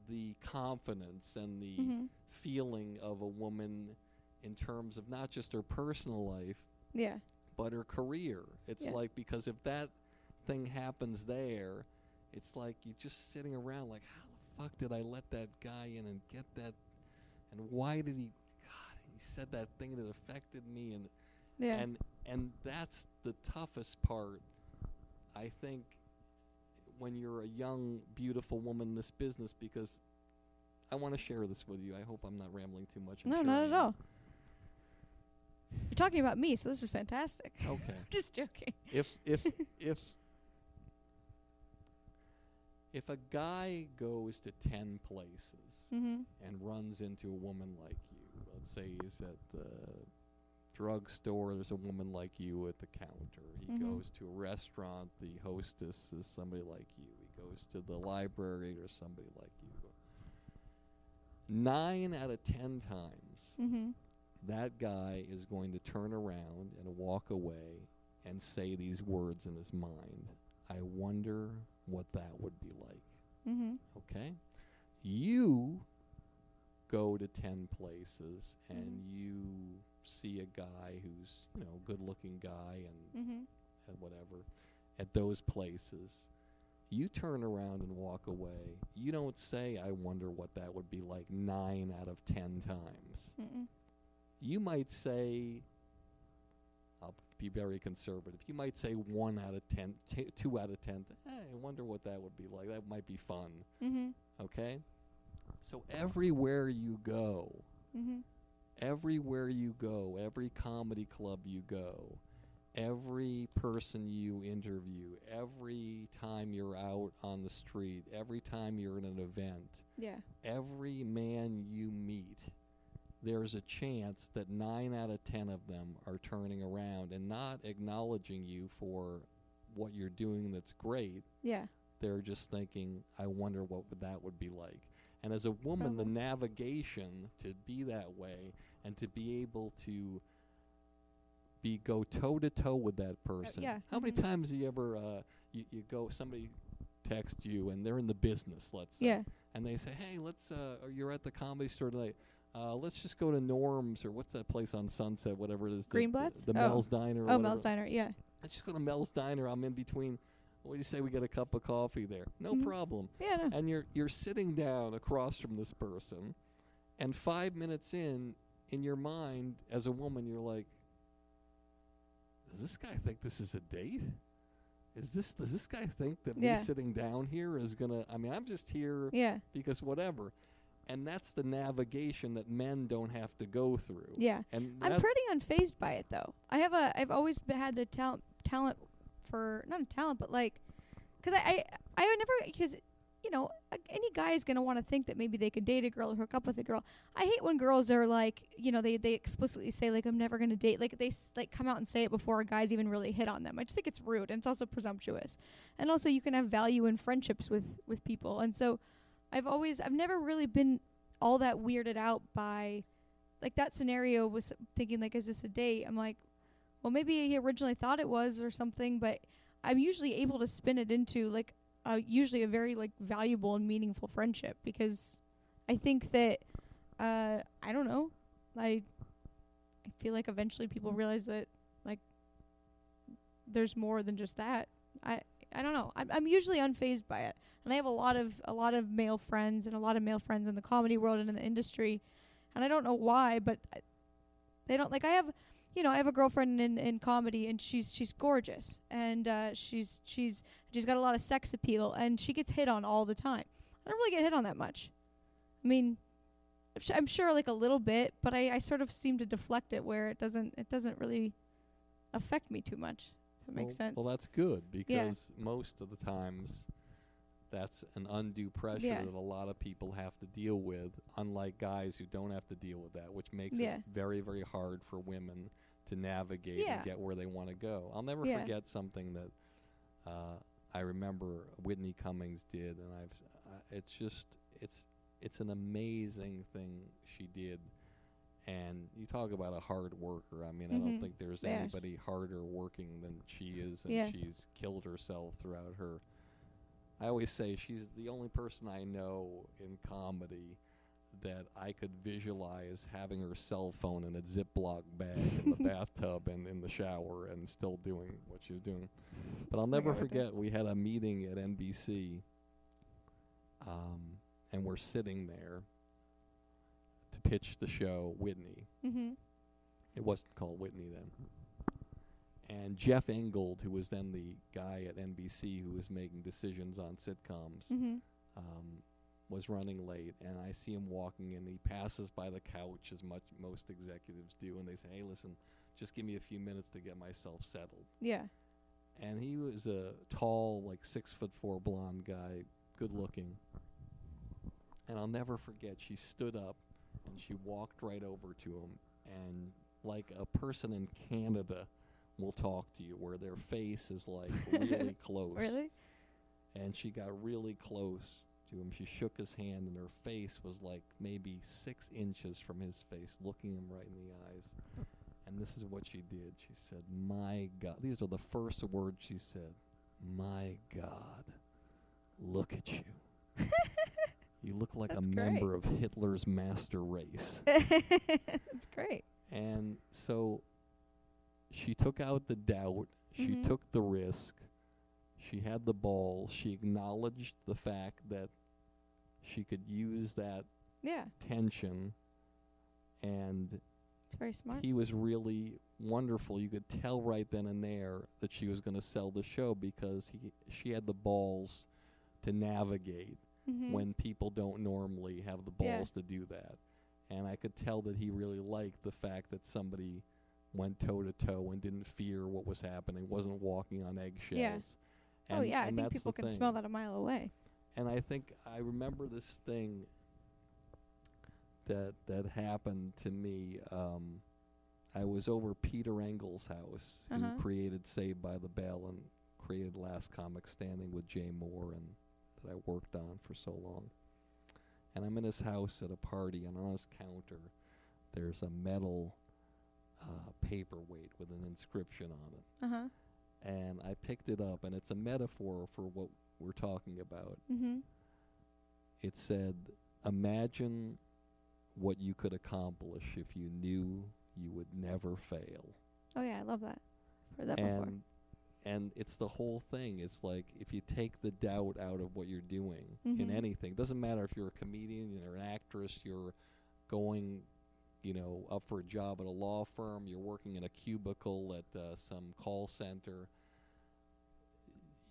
the confidence and the Mm-hmm. feeling of a woman in terms of not just her personal life Yeah. but her career. It's Yeah. like because if that thing happens there, it's like you're just sitting around like, how the fuck did I let that guy in and get that? And why did he? God, he said that thing that affected me, and Yeah. and and that's the toughest part, I think, when you're a young, beautiful woman in this business because. I want to share this with you. I hope I'm not rambling too much. I'm no, sure not at all. You're talking about me, so this is fantastic. Okay. I'm just joking. if if if if a guy goes to 10 places Mm-hmm. and runs into a woman like you let's say he's at the drugstore there's a woman like you at the counter he Mhm. goes to a restaurant the hostess is somebody like you he goes to the library there's somebody like you nine out of ten times Mm-hmm. that guy is going to turn around and walk away and say these words in his mind. I wonder what that would be like. Mm-hmm. Okay? You go to 10 places and Mhm. you see a guy who's, you know, good looking guy and, Mm-hmm. and whatever at those places. You turn around and walk away. You don't say, I wonder what that would be like nine out of 10 times Mm-mm. you might say, be very conservative. You might say one out of ten, t- two out of ten. Hey, I wonder what that would be like. That might be fun. Mm-hmm. Okay? So everywhere you go, Mm-hmm. everywhere you go, every comedy club you go, every person you interview, every time you're out on the street, every time you're in an event, Yeah. every man you meet, there's a chance that nine out of ten of them are turning around and not acknowledging you for what you're doing that's great. Yeah. They're just thinking, I wonder what would that would be like. And as a woman, the navigation to be that way and to be able to be go toe to toe with that person. yeah, How many mhm. times do you ever uh, you, you go somebody text you and they're in the business, let's say Yeah. and they say, "Hey, let's uh you're at the comedy store tonight. Uh, let's just go to Norm's or what's that place on Sunset, whatever it is. the- Greenblatt's? The, the Oh. Mel's Diner. or Oh. Mel's Diner. Yeah. Let's just go to Mel's Diner. I'm in between. What do you say we get a cup of coffee there? No Mhm. problem. Yeah. No. And you're you're sitting down across from this person, and five minutes in, in your mind as a woman, you're like, does this guy think this is a date? Is this does this guy think that Yeah. me sitting down here is gonna? I mean, I'm just here Yeah. because whatever, and that's the navigation that men don't have to go through. Yeah. And I'm pretty unfazed by it though. I have a I've always had a talent talent for not a talent but like cuz I, I I would never because you know any guy is going to want to think that maybe they could date a girl or hook up with a girl. I hate when girls are like, you know, they they explicitly say like I'm never going to date like they s- like come out and say it before a guy's even really hit on them. I just think it's rude and it's also presumptuous. And also you can have value in friendships with with people. And so I've always I've never really been all that weirded out by like that scenario was thinking like is this a date? I'm like well maybe he originally thought it was or something but i'm usually able to spin it into like uh, usually a very like valuable and meaningful friendship because i think that uh i don't know. I i feel like eventually people realize that like there's more than just that. I i don't know i'm, I'm usually unfazed by it and i have a lot of a lot of male friends and a lot of male friends in the comedy world and in the industry and I don't know why, but I- they don't like. I have, you know, I have a girlfriend in in comedy, and she's she's gorgeous, and uh, she's she's she's got a lot of sex appeal, and she gets hit on all the time. I don't really get hit on that much. I mean, I'm su- I'm sure like a little bit, but I I sort of seem to deflect it where it doesn't it doesn't really affect me too much. That makes well, sense. Well, that's good because Yeah. most of the times that's an undue pressure Yeah. that a lot of people have to deal with, unlike guys who don't have to deal with that, which makes Yeah. it very, very hard for women to navigate Yeah. and get where they want to go. I'll never forget something that uh, I remember Whitney Cummings did, and I've s- uh, it's just it's it's an amazing thing she did. And you talk about a hard worker. I mean, I don't Mhm. think there's Yeah. anybody harder working than she is, and Yeah. she's killed herself throughout her. I always say she's the only person I know in comedy that I could visualize having her cell phone in a Ziploc bag in the bathtub and in the shower and still doing what she was doing. But I'll never I would do. forget we had a meeting at NBC, um, and we're sitting there to pitch the show Whitney. mhm. It wasn't called Whitney then. And Jeff Ingold, who was then the guy at NBC who was making decisions on sitcoms, Mhm. um, was running late. And I see him walking and He passes by the couch as much most executives do, and they say, "Hey, listen, just give me a few minutes to get myself settled." Yeah. And he was a tall, like six foot four blonde guy, good looking. And I'll never forget, she stood up and she walked right over to him. And like a person in Canada will talk to you, where their face is like really close. Really? And she got really close to him. She shook his hand, and her face was like maybe six inches from his face, looking him right in the eyes. And this is what she did. She said, My God. These are the first words she said. My God, look at you. you look like That's a great. member of Hitler's master race. That's great. And so she took out the doubt. She Mhm. took the risk. She had the balls. She acknowledged the fact that she could use that Yeah. tension. And It's very smart. he was really wonderful. You could tell right then and there that she was going to sell the show because he she had the balls to navigate Mhm. when people don't normally have the Yeah. balls to do that. And I could tell that he really liked the fact that somebody went toe to toe and didn't fear what was happening, wasn't walking on eggshells. oh And- yeah, I think people can smell that a mile away. And I think I remember this thing that that happened to me. Um, I was over Peter Engel's house, Uh-huh. who created Saved by the Bell and created Last Comic Standing with Jay Mohr, and that I worked on for so long. And I'm in his house at a party, and on his counter, there's a metal uh, paperweight with an inscription on it. Uh huh. And I picked it up, and it's a metaphor for what we're talking about Mm-hmm. it said, Imagine what you could accomplish if you knew you would never fail. Oh yeah, I love that. Heard that before. And it's the whole thing. It's like if you take the doubt out of what you're doing in Mhm. anything, doesn't matter if you're a comedian, you're an actress, you're going, you know, up for a job at a law firm, you're working in a cubicle at uh, some call center.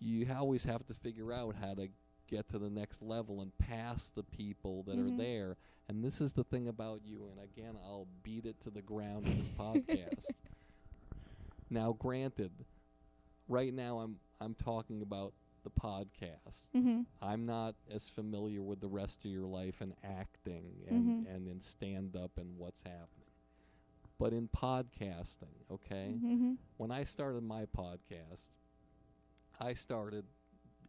You always have to figure out how to get to the next level and pass the people that Mhm. are there. And this is the thing about you. And again, I'll beat it to the ground in this podcast. Now, granted, right now I'm I'm talking about the podcast. Mhm. I'm not as familiar with the rest of your life and acting and Mhm. and in stand up and what's happening. But in podcasting, okay? Mhm. When I started my podcast, I started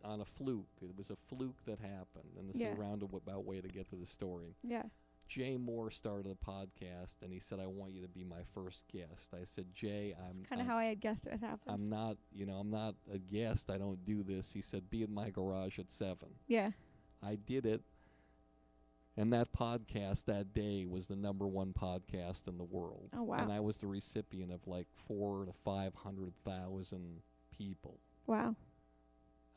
on a fluke. It was a fluke that happened, and this Yeah. is a roundabout way to get to the story. Yeah. Jay Mohr started a podcast, and he said, "I want you to be my first guest." I said, "Jay, I'm kind of how I had guessed it would happen. I'm not, you know, I'm not a guest. I don't do this." He said, "Be in my garage at 7." yeah. I did it. And that podcast that day was the number one podcast in the world. Oh, wow. And I was the recipient of like four to five hundred thousand people Wow.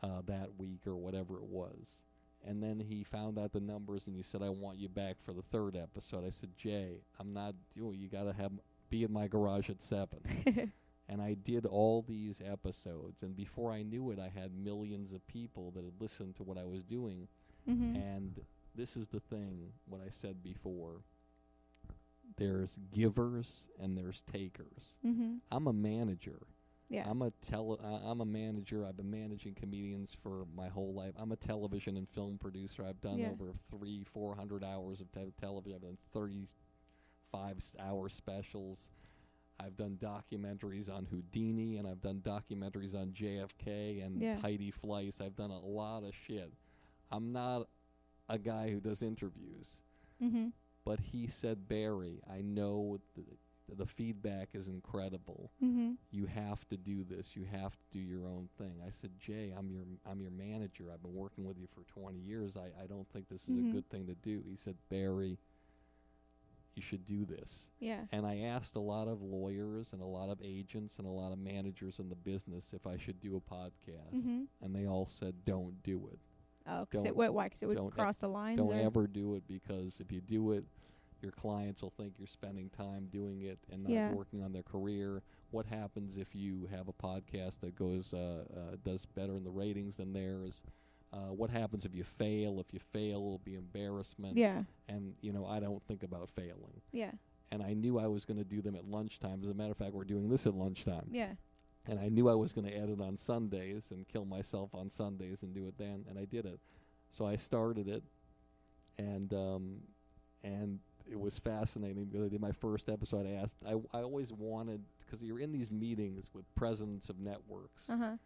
uh, that week or whatever it was. And then he found out the numbers and he said, "I want you back for the third episode." I said, "Jay, I'm not doing. You got to have be in my garage at 7. and I did all these episodes. And before I knew it, I had millions of people that had listened to what I was doing. mhm. And this is the thing, what I said before. There's givers and there's takers. Mhm. I'm a manager. Yeah. I'm a tele- uh, I'm a manager. I've been managing comedians for my whole life. I'm a television and film producer. I've done Yeah. over three, four hundred hours of te- television. I've done thirty-five hour specials. I've done documentaries on Houdini, and I've done documentaries on JFK and Yeah. Heidi Fleiss. I've done a lot of shit. I'm not a guy who does interviews mhm. but he said, Barry, I know the feedback is incredible. Mhm. You have to do this. You have to do your own thing. I said, Jay, I'm your I'm your manager. I've been working with you for 20 years. I, I don't think this is Mhm. a good thing to do. He said, Barry, you should do this. Yeah. And I asked a lot of lawyers and a lot of agents and a lot of managers in the business if I should do a podcast. Mhm. And they all said, don't do it. Oh, because it would why? Because it would don't e- cross the line. Don't ever do it because if you do it, your clients will think you're spending time doing it and not Yeah. working on their career. What happens if you have a podcast that goes uh, uh, does better in the ratings than theirs? Uh, what happens if you fail? If you fail, it'll be embarrassment. Yeah. And you know, I don't think about failing. Yeah. And I knew I was going to do them at lunchtime. As a matter of fact, we're doing this at lunchtime. Yeah. And I knew I was going to edit on Sundays and kill myself on Sundays and do it then, and I did it. So I started it, and um, and it was fascinating because I did my first episode. I asked, I I always wanted because you're in these meetings with presidents of networks, Uh huh.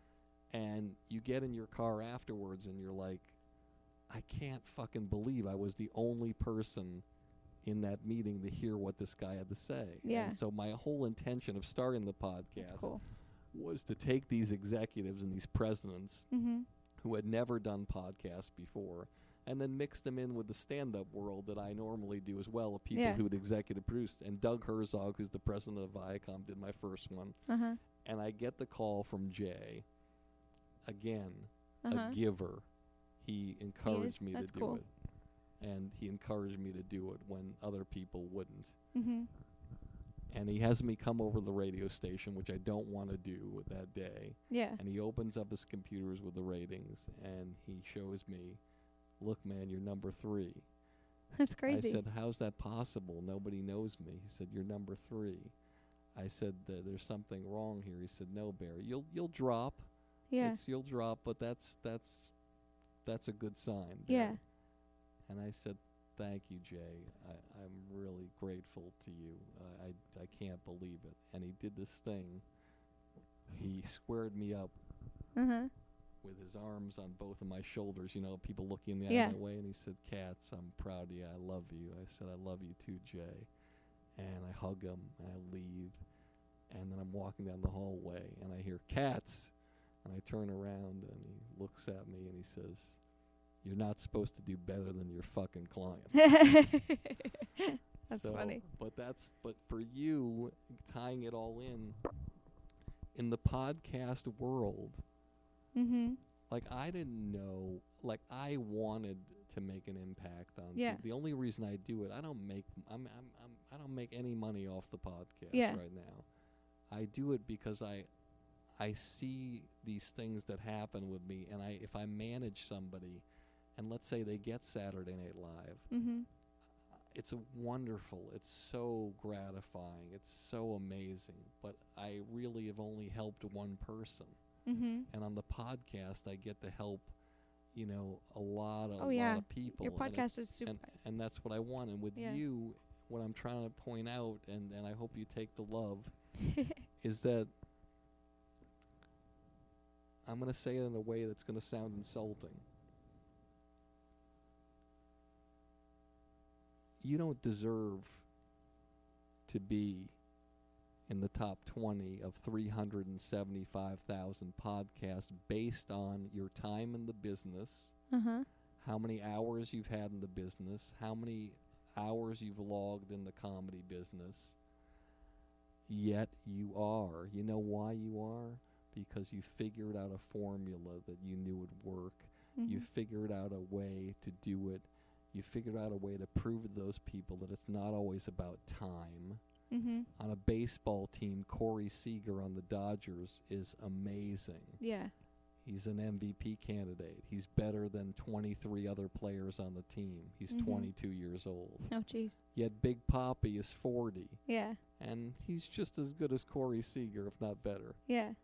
and you get in your car afterwards, and you're like, I can't fucking believe I was the only person in that meeting to hear what this guy had to say. Yeah. And so my whole intention of starting the podcast cool. was to take these executives and these presidents Mhm. who had never done podcasts before and then mix them in with the stand-up world that I normally do as well of people Yeah. who'd executive produced and Doug Herzog who's the president of Viacom did my first one Uh huh. and I get the call from Jay again Uh huh. a giver he encouraged me to do cool. it and he encouraged me to do it when other people wouldn't Mhm. and he has me come over to the radio station which I don't want to do that day Yeah. and he opens up his computers with the ratings and he shows me look man you're number three. That's crazy. i said how's that possible? Nobody knows me. He said you're number three. I said there's something wrong here. He said no barry you'll you'll drop. Yeah. it's, you'll drop but that's that's that's a good sign Yeah. And i said thank you jay. I, i'm really grateful to you. Uh, I, I can't believe it. And he did this thing. He squared me up. Uh huh. With his arms on both of my shoulders, you know, people looking in the eye Yeah. that way, and he said, "Katz, I'm proud of you. I love you." I said, "I love you too, Jay," and I hug him and I leave, and then I'm walking down the hallway and I hear "Katz," and I turn around and he looks at me and he says, you're not supposed to do better than your fucking client. That's So, funny. But that's but for you tying it all in in the podcast world, mm-hmm. like I didn't know like I wanted to make an impact on Yeah. the only reason I do it I don't make I'm, I'm I'm I don't make any money off the podcast Yeah. right now. I do it because I I see these things that happen with me and I if I manage somebody and let's say they get Saturday Night Live Mm-hmm. it's a wonderful it's so gratifying it's so amazing but i really have only helped one person Mm-hmm. and on the podcast i get to help you know a lot of Oh, a yeah. lot of people Your podcast is super. and, and that's what i want and with Yeah. you what i'm trying to point out and and i hope you take the love is that i'm going to say it in a way that's going to sound insulting you don't deserve to be in the top 20 of 375,000 podcasts based on your time in the business, uh-huh. how many hours you've had in the business, how many hours you've logged in the comedy business. Yet you are. You know why you are? Because you figured out a formula that you knew would work. Mm-hmm. You figured out a way to do it. You figured out a way to prove to those people that it's not always about time. Mm-hmm. On a baseball team, Corey Seager on the Dodgers is amazing. Yeah. He's an MVP candidate. He's better than 23 other players on the team. He's Mhm. 22 years old. Oh, jeez. Yet Big Papi is 40, Yeah. and he's just as good as Corey Seager, if not better. Yeah.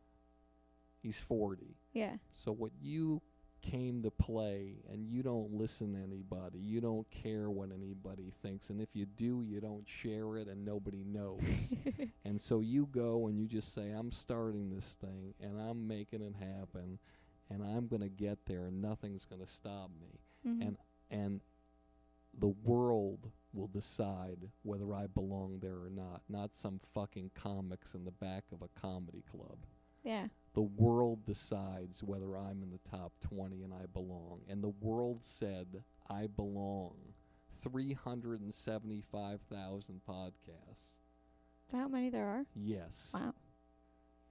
He's 40. Yeah. So what you came to play and you don't listen to anybody. You don't care what anybody thinks and if you do, you don't share it and nobody knows. and so you go and you just say I'm starting this thing and I'm making it happen and I'm going to get there and nothing's going to stop me. Mhm. And and the world will decide whether I belong there or not, not some fucking comics in the back of a comedy club yeah. The world decides whether I'm in the top 20 and I belong. And the world said I belong. 375,000 podcasts. Is that how many there are? Yes. Wow.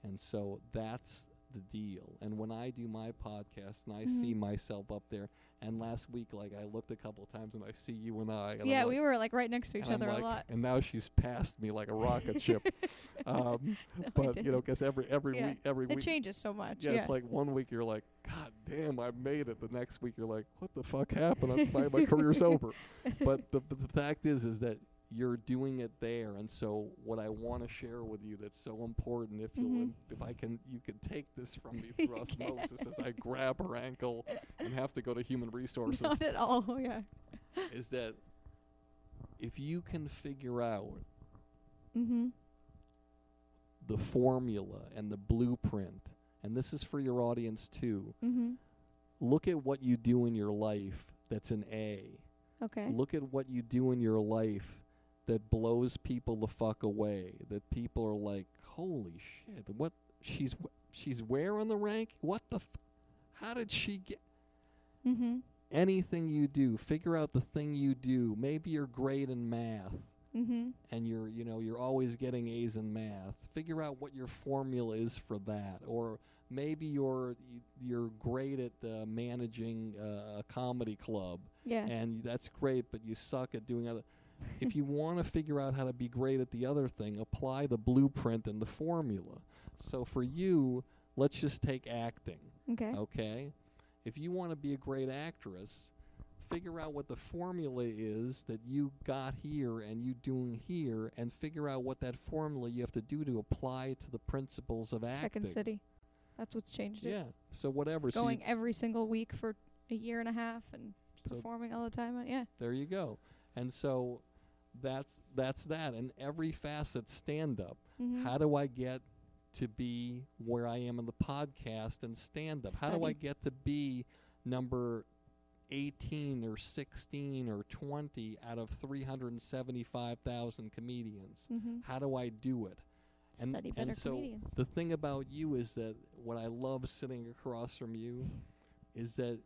And so that's the deal. And when I do my podcast and I Mhm. see myself up there, and last week, like, I looked a couple times and I see you and I. And yeah, I'm we were like right next to each other like- a lot. And now she's passed me like a rocket ship. Um, No, but, you know, because every, every Yeah. week, every week It week, changes so much. Yeah, Yeah. it's like one week you're like, God damn, I made it. The next week you're like, What the fuck happened? My my career's over. But the but the fact is, is that you're doing it there, and so what I want to share with you that's so important, if you Mhm. if I can, you can take this from me through osmosis as I grab her ankle and have to go to human resources, Not at all. Yeah. is that if you can figure out Mm-hmm. the formula and the blueprint, and this is for your audience too. Mm-hmm. look at what you do in your life that's an A. Okay. Look at what you do in your life that blows people the fuck away. That people are like, "Holy shit! What she's wh- she's where on the rank? What the? F- how did she get?" Mm-hmm. Anything you do, figure out the thing you do. Maybe you're great in math Mm-hmm. and you're you know you're always getting A's in math. Figure out what your formula is for that, or maybe you're you're great at uh, managing uh, a comedy club, Yeah. and that's great, but you suck at doing other. If you want to figure out how to be great at the other thing, apply the blueprint and the formula. So for you, let's just take acting, okay. okay? If you want to be a great actress, figure out what the formula is that you got here and you doing here and figure out what that formula you have to do to apply to the principles of acting. Second City. That's what's changed it. Yeah. So whatever. so Going every single week for a year and a half and So- performing all the time. uh, Yeah. there you go. And so that's that's that and every facet stand up. Mm-hmm. How do I get to be where I am in the podcast and stand up? How do I get to be number 18 or 16 or 20 out of 375,000 comedians? mm-hmm. How do I do it? And, Study better and so comedians. the thing about you is that what I love sitting across from you is that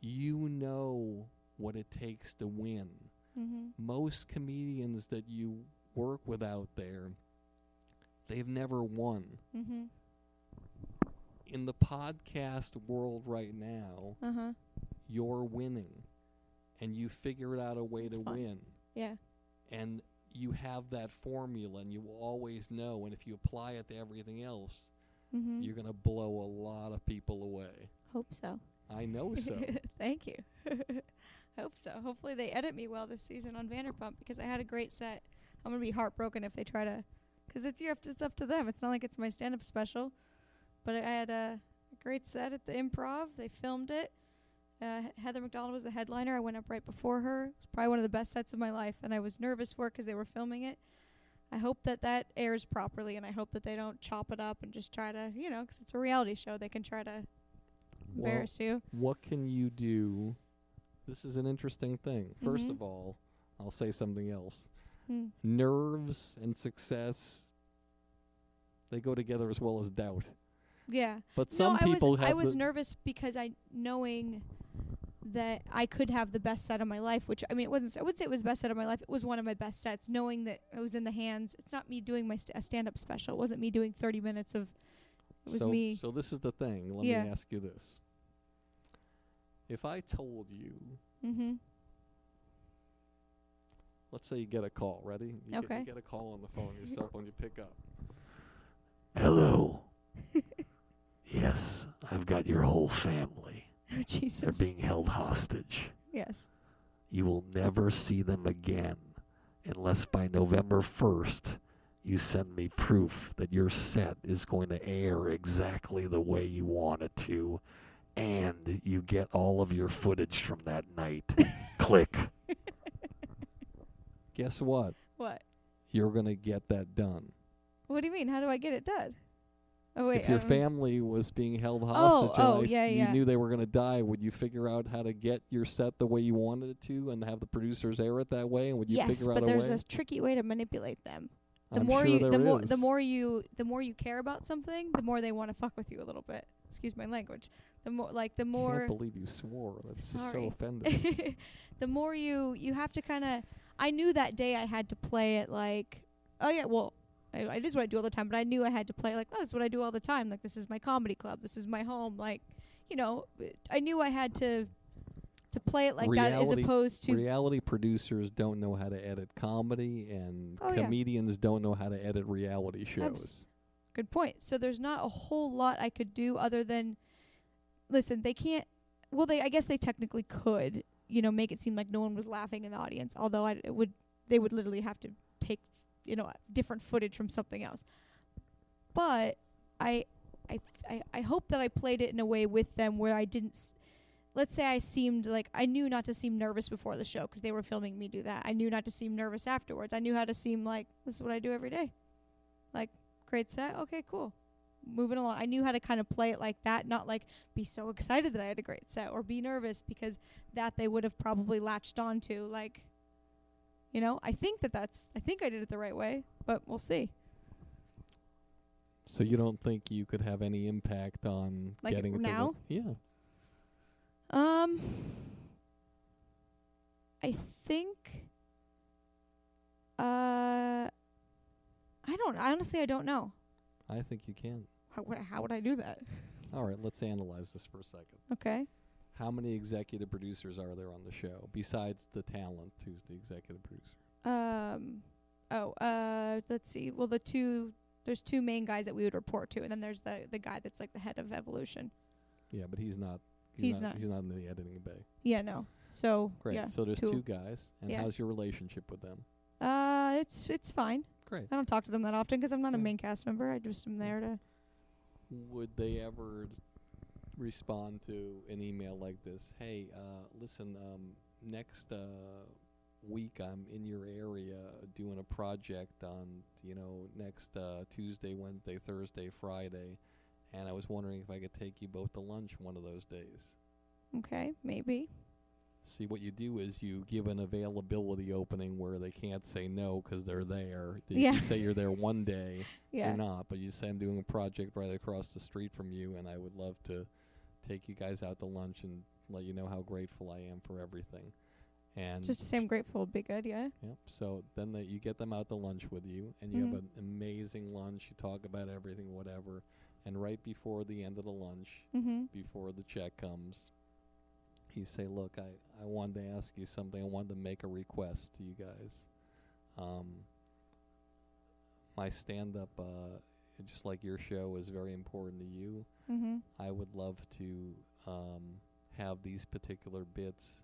you know what it takes to win. Mm-hmm. Most comedians that you work with out there, they've never won. Mm-hmm. In the podcast world right now, Uh huh. you're winning and you figured out a way to fun. win. Yeah. And you have that formula and you will always know and if you apply it to everything else, Mm-hmm. you're going to blow a lot of people away. Hope so. I know so. Thank you. Hope so. Hopefully they edit me well this season on Vanderpump because I had a great set. I'm gonna be heartbroken if they try to, because it's you have it's up to them. It's not like it's my stand-up special, but I had a, great set at the Improv. They filmed it. Uh, Heather McDonald was the headliner. I went up right before her. It was probably one of the best sets of my life, and I was nervous for it 'cause they were filming it. I hope that that airs properly, and I hope that they don't chop it up and just try to, you know, 'cause it's a reality show. They can try to Well, embarrass you. what can you do? This is an interesting thing. 1st Mhm. of all, I'll say something else. Hmm. Nerves and success they go together as well as doubt. Yeah. But some no, people I was, have I was nervous because I knowing that I could have the best set of my life, which I mean, it wasn't. I would say it was the best set of my life. It was one of my best sets. Knowing that it was in the hands. It's not me doing my st- a stand-up special. It wasn't me doing 30 minutes of. It was so, me. So this is the thing. Let Yeah. me ask you this. If I told you, Mm-hmm. let's say you get a call, ready? You Get, Okay. you get a call on the phone, your cell phone, you pick up. Hello. yes, I've got your whole family. Jesus. They're being held hostage. yes. You will never see them again unless by November 1st you send me proof that your set is going to air exactly the way you want it to and you get all of your footage from that night. Click. Guess what? What? You're gonna get that done. What do you mean? How do I get it done? Oh wait. if your I don't- family was being held Oh, hostage, oh, and yeah, you yeah. knew they were gonna die, would you figure out how to get your set the way you wanted it to, and have the producers air it that way? And would you yes, figure but out there's a way? a tricky way to manipulate them. The I'm more sure you, there the more, the more you, the more you care about something, the more they want to fuck with you a little bit. Excuse my language. The more, like, the more. I Can't believe you swore. That's just so Sorry. offended. the more you you have to kind of i knew that day i had to play it like oh yeah well I, it is what i do all the time but i knew i had to play like oh, this is what i do all the time like this is my comedy club this is my home like you know i knew i had to to play it like that as opposed to Reality producers don't know how to edit comedy, and Oh, yeah. comedians don't know how to edit reality shows. good point so there's not a whole lot i could do other than listen they can't well they i guess they technically could you know make it seem like no one was laughing in the audience although I, it would they would literally have to take you know different footage from something else. But i i i, I hope that i played it in a way with them where i didn't s- let's say i seemed like i knew not to seem nervous before the show because they were filming me do that. I knew not to seem nervous afterwards. I knew how to seem like this is what i do every day. Like great set? Okay cool moving along i knew how to kind of play it like that not like be so excited that i had a great set or be nervous because that they would have probably latched onto like you know i think that that's i think i did it the right way but we'll see So you don't think you could have any impact on Like getting it now? yeah. um i think uh i don't honestly i don't know I think you can. How would, how would i do that All right, let's analyze this for a second. okay How many executive producers are there on the show besides the talent, who's the executive producer? Um. Oh. Uh. Let's see. Well, the two. There's two main guys that we would report to, and then there's the the guy that's like the head of evolution. Yeah, but he's not. He's not, not. He's not in the editing bay. Yeah. No. So. Great. Yeah. so there's two. two guys, and Yeah. how's your relationship with them? Uh. It's it's fine. Great. I don't talk to them that often 'cause I'm not a Yeah. main cast member. I just am there to. Would they ever respond to an email like this? Hey, uh, listen, um, next uh, week I'm in your area doing a project on, you know, next uh, Tuesday, Wednesday, Thursday, Friday, and I was wondering if I could take you both to lunch one of those days. Okay. Maybe. See, what you do is you give an availability opening where they can't say no because they're there. If Yeah. You say you're there one day, Yeah. you're not, but you say I'm doing a project right across the street from you, and I would love to take you guys out to lunch and let you know how grateful I am for everything. And Just to say I'm grateful would be good, yeah. Yep. So then the, you get them out to lunch with you, and you Mhm. have an amazing lunch. You talk about everything, whatever. And right before the end of the lunch, Mm-hmm. before the check comes, you say, "Look, I I wanted to ask you something. I wanted to make a request to you guys. Um, my stand-up, uh, just like your show, is very important to you. Mm-hmm. I would love to um, have these particular bits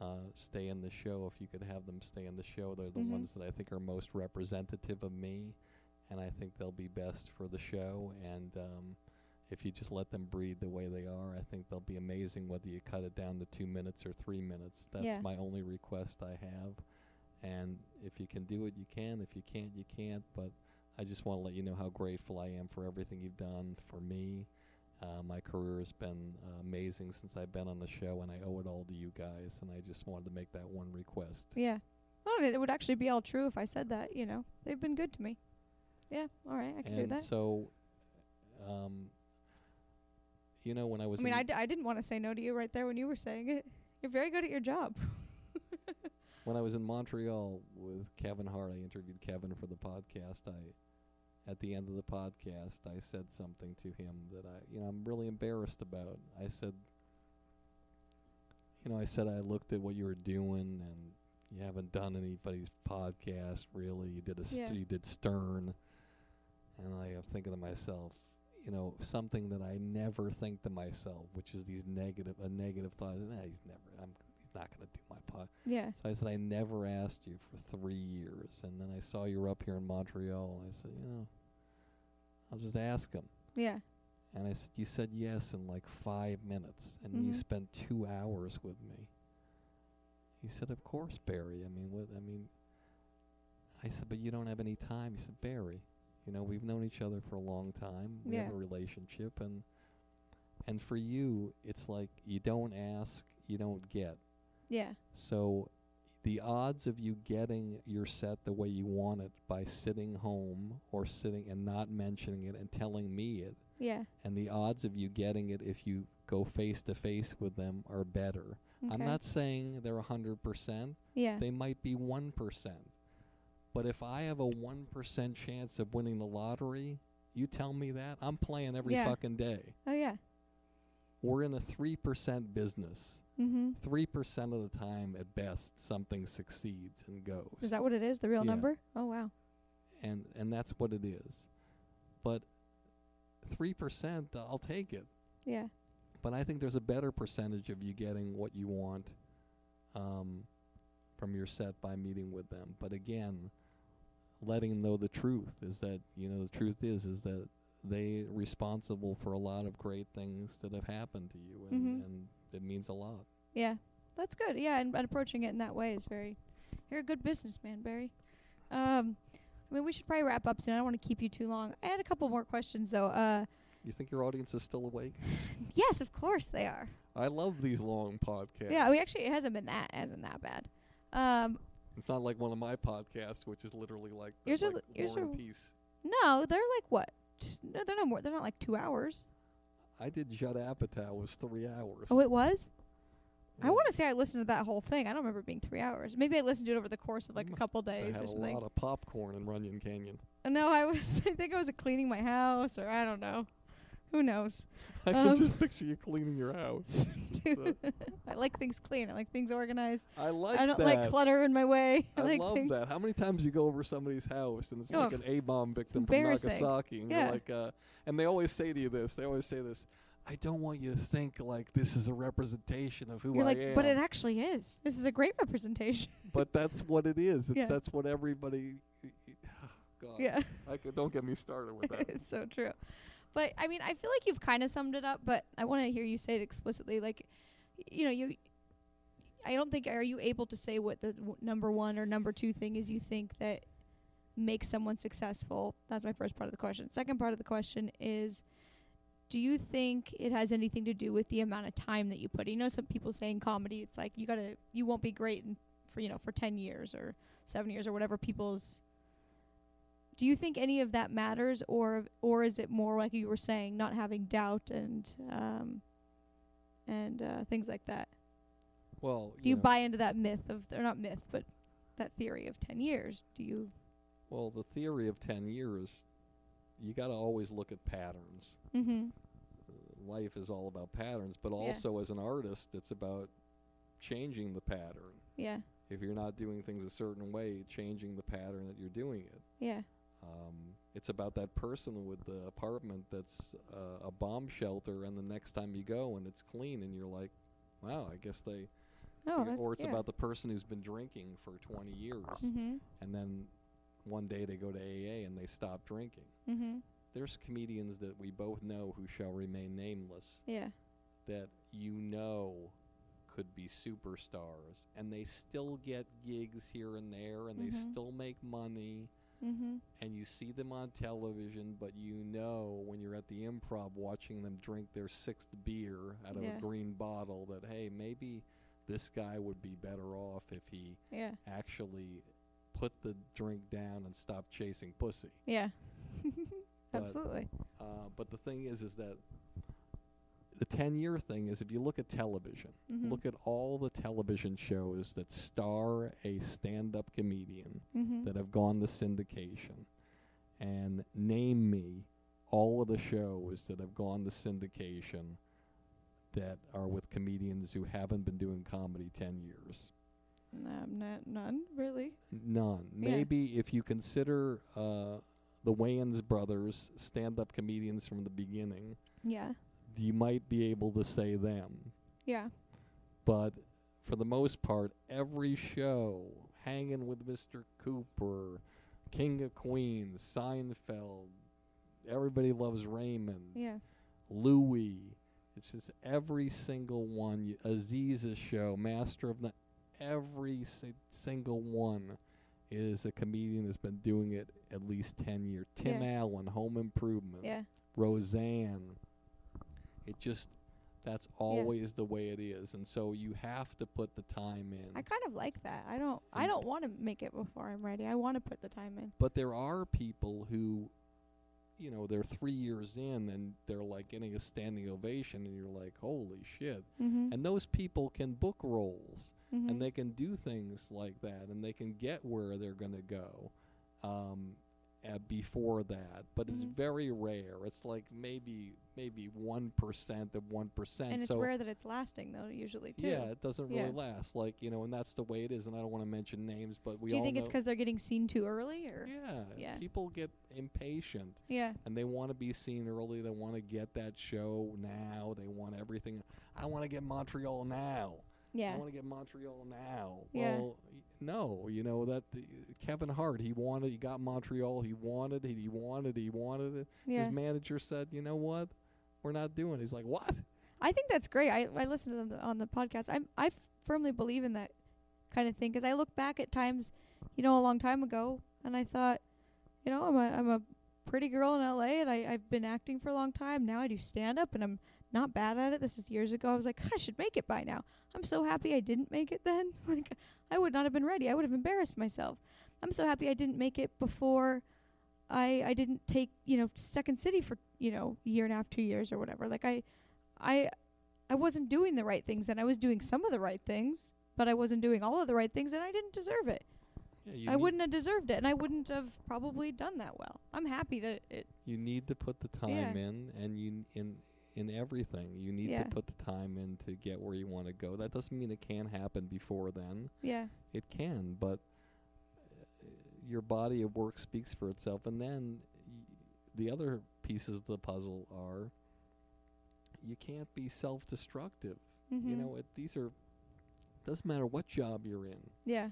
uh, stay in the show. If you could have them stay in the show, they're the Mhm. ones that I think are most representative of me, and I think they'll be best for the show. And um, if you just let them breathe the way they are, I think they'll be amazing. Whether you cut it down to two minutes or three minutes, that's Yeah. my only request I have. And if you can do it, you can. If you can't, you can't. But I just want to let you know how grateful I am for everything you've done for me. Uh, my career has been uh, amazing since I've been on the show, and I owe it all to you guys. And I just wanted to make that one request. Yeah. Well, it would actually be all true if I said that. You know, they've been good to me. Yeah. All right, I can do and that. so, um, you know, when I was I mean, I, d- I didn't want to say no to you right there when you were saying it. You're very good at your job. when I was in Montreal with Kevin Hart, I interviewed Kevin for the podcast. I, at the end of the podcast, I said something to him that I, you know, I'm really embarrassed about. I said, you know, I said I looked at what you were doing, and you haven't done anybody's podcast really. You did a st- Yeah. you did Stern, and I am thinking to myself, you know, something that I never think to myself, which is these negative, a negative thought. Nah, he's never. I'm. He's not going to do my pod. yeah. So I said, I never asked you for three years. And then I saw you were up here in Montreal. I said, you know, I'll just ask him. Yeah. And I said, you said yes in like five minutes. And you Mhm. spent two hours with me. He said, of course, Barry. I mean, what, I mean, I said, but you don't have any time. He said, Barry, you know, we've known each other for a long time. We have a relationship. And, and for you, it's like you don't ask, you don't get. Yeah. So the odds of you getting your set the way you want it by sitting home or sitting and not mentioning it and telling me it, Yeah. and the odds of you getting it if you go face to face with them are better. Okay. I'm not saying they're a 100%, Yeah. they might be 1%. But if I have a 1% chance of winning the lottery, you tell me that, I'm playing every Yeah. fucking day. oh yeah. We're in a 3% business. Mm-hmm. three percent of the time at best something succeeds and goes Is that what it is? The real Yeah. number? Oh wow. and and that's what it is but three percent i'll take it Yeah. but i think there's a better percentage of you getting what you want um, from your set by meeting with them but again letting them know the truth is that you know the truth is is that they responsible for a lot of great things that have happened to you and, Mhm. and it means a lot Yeah. That's good. Yeah, and, and approaching it in that way is very. You're a good businessman, Barry. Um, I mean, we should probably wrap up soon. I don't want to keep you too long. I had a couple more questions though. Uh, you think your audience is still awake yes, of course they are. I love these long podcasts. Yeah, we actually, it hasn't been that hasn't that bad. Um, It's not like one of my podcasts, which is literally like, the, Yours like li- yours War and are- Peace. no, they're like what? No, they're no more. They're not like two hours. I did Judd Apatow was three hours. Oh, it was. I want to say I listened to that whole thing. I don't remember it being three hours. Maybe I listened to it over the course of like a couple I days had or a lot of popcorn in Runyon Canyon. No, I was. I think I was cleaning my house, or I don't know. Who knows? I Um, can just picture you cleaning your house. Dude, I like things clean. I like things organized. I like I don't that. like clutter in my way. I, I like love things. that. How many times you go over somebody's house and it's like an A bomb victim from. Nagasaki, and Yeah. you're like, uh, and they always say to you this. They always say this. I don't want you to think like this is a representation of who You're I like, am. but it actually is. This is a great representation. but that's what it is. It's, Yeah. That's what everybody. God, yeah, I could, don't get me started with that. it's so true. But I mean, I feel like you've kind of summed it up. But I want to hear you say it explicitly. Like, you know, you. I don't think are you able to say what the w- number one or number two thing is you think that makes someone successful. That's my first part of the question. Second part of the question is do you think it has anything to do with the amount of time that you put? in? You know some people say in comedy it's like you got to you won't be great in, for you know for 10 years or 7 years or whatever people's do you think any of that matters or or is it more like you were saying not having doubt and um and uh, things like that. Well, Do you know, buy into that myth of, or not myth, but that theory of 10 years? Do you? Well, the theory of 10 years, you got to always look at patterns. Mm-hmm. Uh, life is all about patterns, but Yeah. also as an artist, it's about changing the pattern. Yeah. If you're not doing things a certain way, changing the pattern that you're doing it. Yeah. Um, it's about that person with the apartment that's uh, a bomb shelter, and the next time you go and it's clean, and you're like, wow, I guess they. Oh, that's or it's yeah. about the person who's been drinking for 20 years, Mm-hmm. and then one day they go to AA and they stop drinking. Mm-hmm. There's comedians that we both know who shall remain nameless Yeah. that you know could be superstars, and they still get gigs here and there, and they Mhm. still make money Mm-hmm. and you see them on television, but you know when you're at the improv watching them drink their sixth beer out of Yeah. a green bottle that, hey, maybe this guy would be better off if he Yeah. actually put the drink down and stopped chasing pussy. Yeah. Absolutely. Uh, but the thing is, is that the 10 year thing is if you look at television, Mhm. look at all the television shows that star a stand up comedian Mm-hmm. that have gone to syndication and name me all of the shows that have gone to syndication that are with comedians who haven't been doing comedy 10 years. Um, none really. None. Yeah. Maybe if you consider uh, the Wayans brothers stand up comedians from the beginning, Yeah. You might be able to say them. Yeah. But for the most part, every show, Hanging with Mr. Cooper, King of Queens, Seinfeld, Everybody Loves Raymond, Yeah. Louis. It's just every single one. y- Aziz's show, Master of the. Every si- single one is a comedian that's been doing it at least 10 years. Tim Yeah. Allen, Home Improvement. Yeah. Roseanne. It just that's always the way it is, and so you have to put the time in. I kind of like that. I don't. I don't want to make it before I'm ready. I want to put the time in. but there are people who, you know, they're three years in and they're like getting a standing ovation, and you're like, holy shit! Mm-hmm. And those people can book roles, mm-hmm. and they can do things like that, and they can get where they're going to go. Um, uh, before that, but it's Mhm. very rare. It's like maybe maybe one percent of one percent. and it's so rare that it's lasting though. Usually too. Yeah, it doesn't really Yeah. last. Like you know, and that's the way it is. And I don't want to mention names, but we Do you think it's 'cause they're getting seen too early, or yeah, Yeah. people get impatient yeah, and they want to be seen early. They want to get that show now. They want everything. I want to get Montreal now. Yeah. I want to get Montreal now. Yeah. Well, no, you know that the, Kevin Hart. He wanted. He got Montreal. He wanted it. He wanted. He wanted it. yeah? His manager said, "You know what? We're not doing." He's like, "What?" I think that's great. I I listened to them on the podcast. I'm, I firmly believe in that kind of thing 'cause I look back at times, you know, a long time ago, and I thought, you know, I'm a I'm a pretty girl in L.A. and I I've been acting for a long time. Now I do stand up and I'm not bad at it. This is years ago. I was like, I should make it by now. I'm so happy I didn't make it then. like I would not have been ready. I would have embarrassed myself. I'm so happy I didn't make it before I I didn't take, you know, Second City for, you know, year and a half, 2 years or whatever. Like I I I wasn't doing the right things and I was doing some of the right things, but I wasn't doing all of the right things and I didn't deserve it. Yeah, I wouldn't have deserved it and I wouldn't have probably done that well. I'm happy that it You need to put the time Yeah. in, and you in in everything. You need Yeah. to put the time in to get where you want to go. That doesn't mean it can't happen before then. yeah. It can, but your body of work speaks for itself. And then y- the other pieces of the puzzle are you can't be self-destructive. Mm-hmm. You know, it, these are doesn't matter what job you're in. Yeah.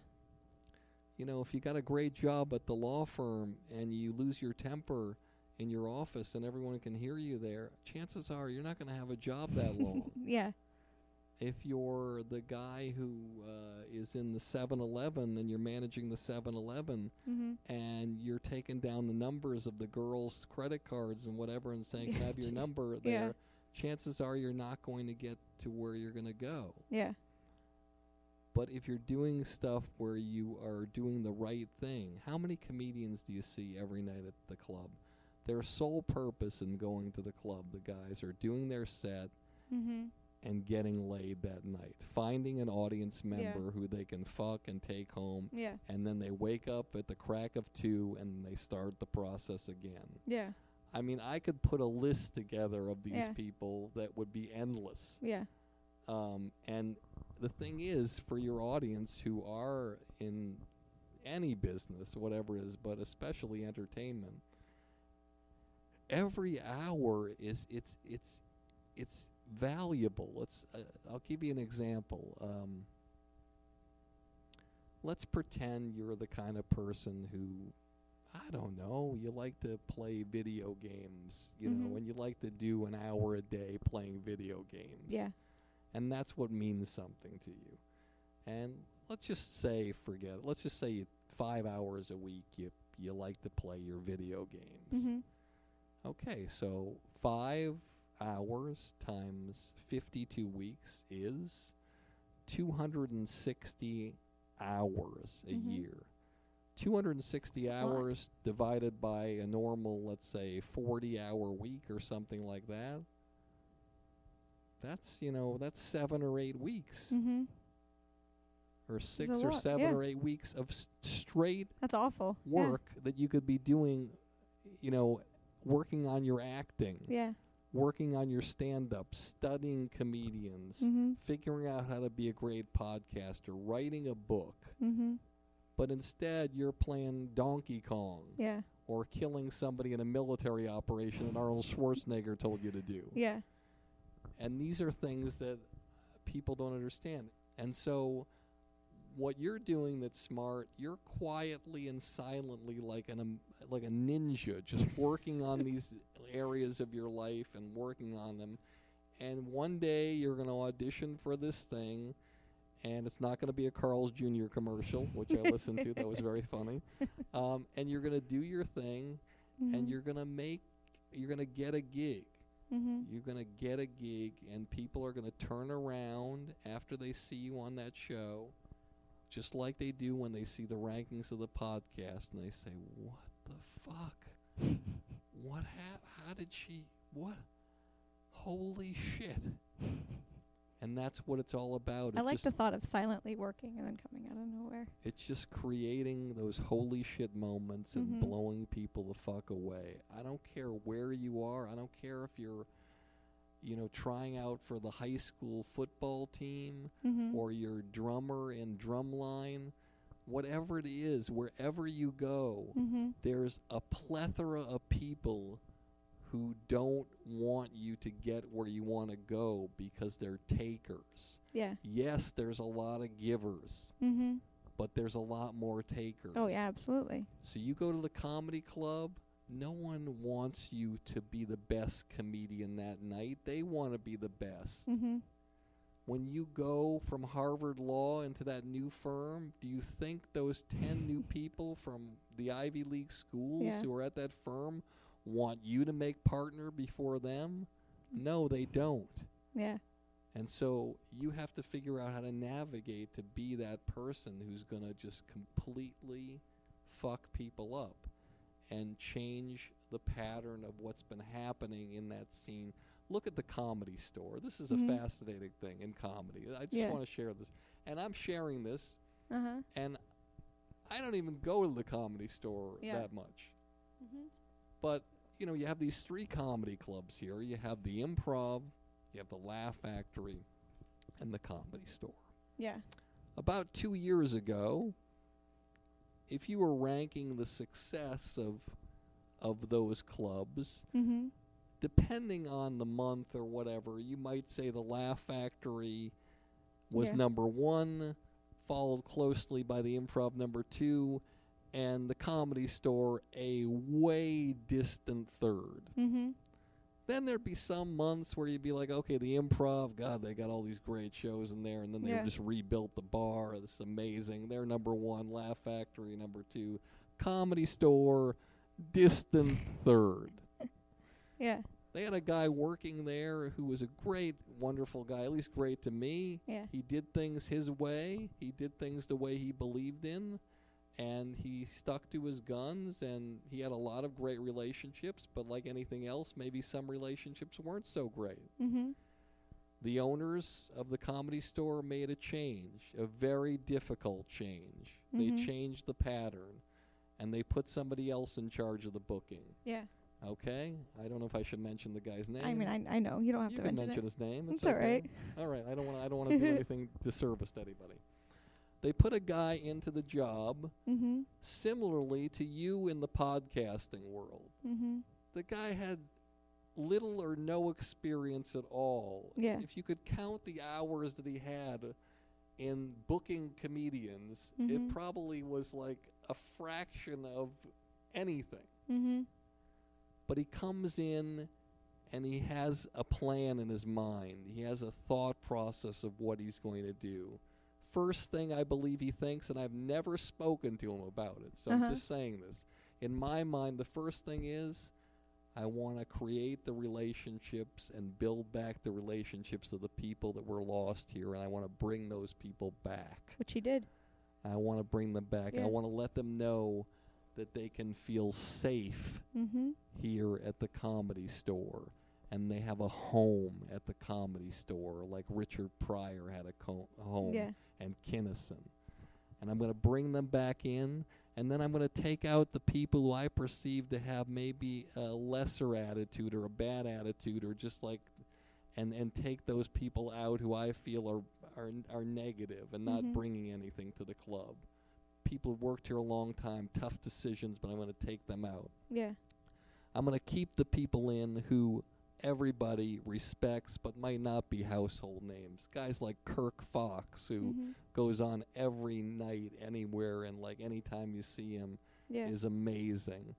you know, if you got a great job at the law firm and you lose your temper in your office and everyone can hear you there, chances are you're not going to have a job that long. Yeah. If you're the guy who uh, is in the 7-Eleven and you're managing the 7-Eleven Mhm. and you're taking down the numbers of the girls' credit cards and whatever and saying, "Can I have your number?" Yeah. There, chances are you're not going to get to where you're going to go. Yeah. But if you're doing stuff where you are doing the right thing, how many comedians do you see every night at the club? Their sole purpose in going to the club, the guys are doing their set, Mhm. And getting laid that night. Finding an audience member who they can fuck and take home, Yeah. and then they wake up at the crack of two and they start the process again. Yeah. I mean, I could put a list together of these Yeah. people that would be endless. Yeah. Um, and the thing is, for your audience who are in any business, whatever it is, but especially entertainment, every hour is it's it's it's valuable. Let's uh, I'll give you an example. Um, let's pretend you're the kind of person who I don't know, you like to play video games, you know, Mhm. and you like to do an hour a day playing video games Yeah. and that's what means something to you. And let's just say, forget it. Let's just say you, five hours a week you you like to play your video games. Mhm. Okay, so five hours times fifty-two weeks is two hundred and sixty hours a Mhm. year. 260 That's lot. hours divided by a normal, let's say, 40 hour week or something like that. That's, you know, that's seven or eight weeks Mhm. or six or lot, seven yeah. or eight weeks of s- straight That's awful. Yeah. work that you could be doing, you know, working on your acting, Yeah. Working on your stand up, studying comedians, Mhm. figuring out how to be a great podcaster, writing a book. Mhm. But instead, you're playing Donkey Kong Yeah. or killing somebody in a military operation that Arnold Schwarzenegger told you to do. Yeah. And these are things that people don't understand. And so, what you're doing that's smart, you're quietly and silently like an um, like a ninja, just working on these areas of your life and working on them. And one day you're going to audition for this thing, and it's not going to be a Carl's Jr. commercial, which I listened to. That was very funny. Um, and you're going to do your thing, Mhm. and you're going to make, you're going to get a gig. Mhm. You're going to get a gig, and people are going to turn around after they see you on that show, just like they do when they see the rankings of the podcast, and they say, What the fuck? what hap- How did she. What? Holy shit. And that's what it's all about. I It like just, the thought of silently working and then coming out of nowhere. It's just creating those holy shit moments and Mhm. blowing people the fuck away. I don't care where you are. I don't care if you're, you know, trying out for the high school football team Mhm. or you're drummer in drumline. Whatever it is, wherever you go, Mhm. there's a plethora of people who don't want you to get where you want to go because they're takers. Yeah. Yes, there's a lot of givers Mm-hmm. but there's a lot more takers. Oh yeah, absolutely. So you go to the comedy club, no one wants you to be the best comedian that night. They want to be the best. Mhm. When you go from Harvard Law into that new firm, do you think those 10 new people from the Ivy League schools Yeah. who are at that firm want you to make partner before them? No, they don't. Yeah. And so you have to figure out how to navigate to be that person who's going to just completely fuck people up and change the pattern of what's been happening in that scene. Look at the comedy store. This is a Mhm. fascinating thing in comedy. I just Yeah. want to share this. And I'm sharing this, Uh huh. and I don't even go to the comedy store Yeah. that much. Mhm. But you know, you have these three comedy clubs here. You have the Improv, you have the Laugh Factory, and the Comedy Store. Yeah. About two years ago, if you were ranking the success of of those clubs, Mhm. depending on the month or whatever, you might say the Laugh Factory was Yeah. number one, followed closely by the Improv number two, and the Comedy Store a way distant third. Mhm. Then there'd be some months where you'd be like, okay, the Improv, God, they got all these great shows in there, and then they Yeah. just rebuilt the bar. This is amazing. They're number one. Laugh Factory number two. Comedy Store distant third. Yeah. They had a guy working there who was a great, wonderful guy, at least great to me. Yeah. He did things his way. He did things the way he believed in. And he stuck to his guns, and he had a lot of great relationships. But like anything else, maybe some relationships weren't so great. Mhm. The owners of the comedy store made a change, a very difficult change. Mhm. They changed the pattern and they put somebody else in charge of the booking. Yeah. Okay? I don't know if I should mention the guy's name. I mean, I, I know you don't have you to mention, mention his name. It's It's, all okay. right. All right. I don't want. I don't want to do anything disservice to anybody. They put a guy into the job Mm-hmm. similarly to you in the podcasting world. Mm-hmm. The guy had little or no experience at all. Yeah. If you could count the hours that he had in booking comedians, Mhm. it probably was like a fraction of anything. Mm-hmm. But he comes in and he has a plan in his mind. He has a thought process of what he's going to do. First thing I believe he thinks, and I've never spoken to him about it, so Uh-huh. I'm just saying this. In my mind, the first thing is I want to create the relationships and build back the relationships of the people that were lost here, and I want to bring those people back. Which he did. I want to bring them back. Yeah. I want to let them know that they can feel safe Mm-hmm. here at the comedy store and they have a home at the comedy store like Richard Pryor had a, co- a home Yeah. And Kinison. And I'm going to bring them back in and then I'm going to take out the people who I perceive to have maybe a lesser attitude or a bad attitude or just like and and take those people out who I feel are are are negative and not Mhm. bringing anything to the club. People who've worked here a long time, tough decisions, but I'm going to take them out. Yeah. I'm going to keep the people in who everybody respects but might not be household names. Guys like Kirk Fox who Mm-hmm. goes on every night anywhere and like anytime you see him Yeah. is amazing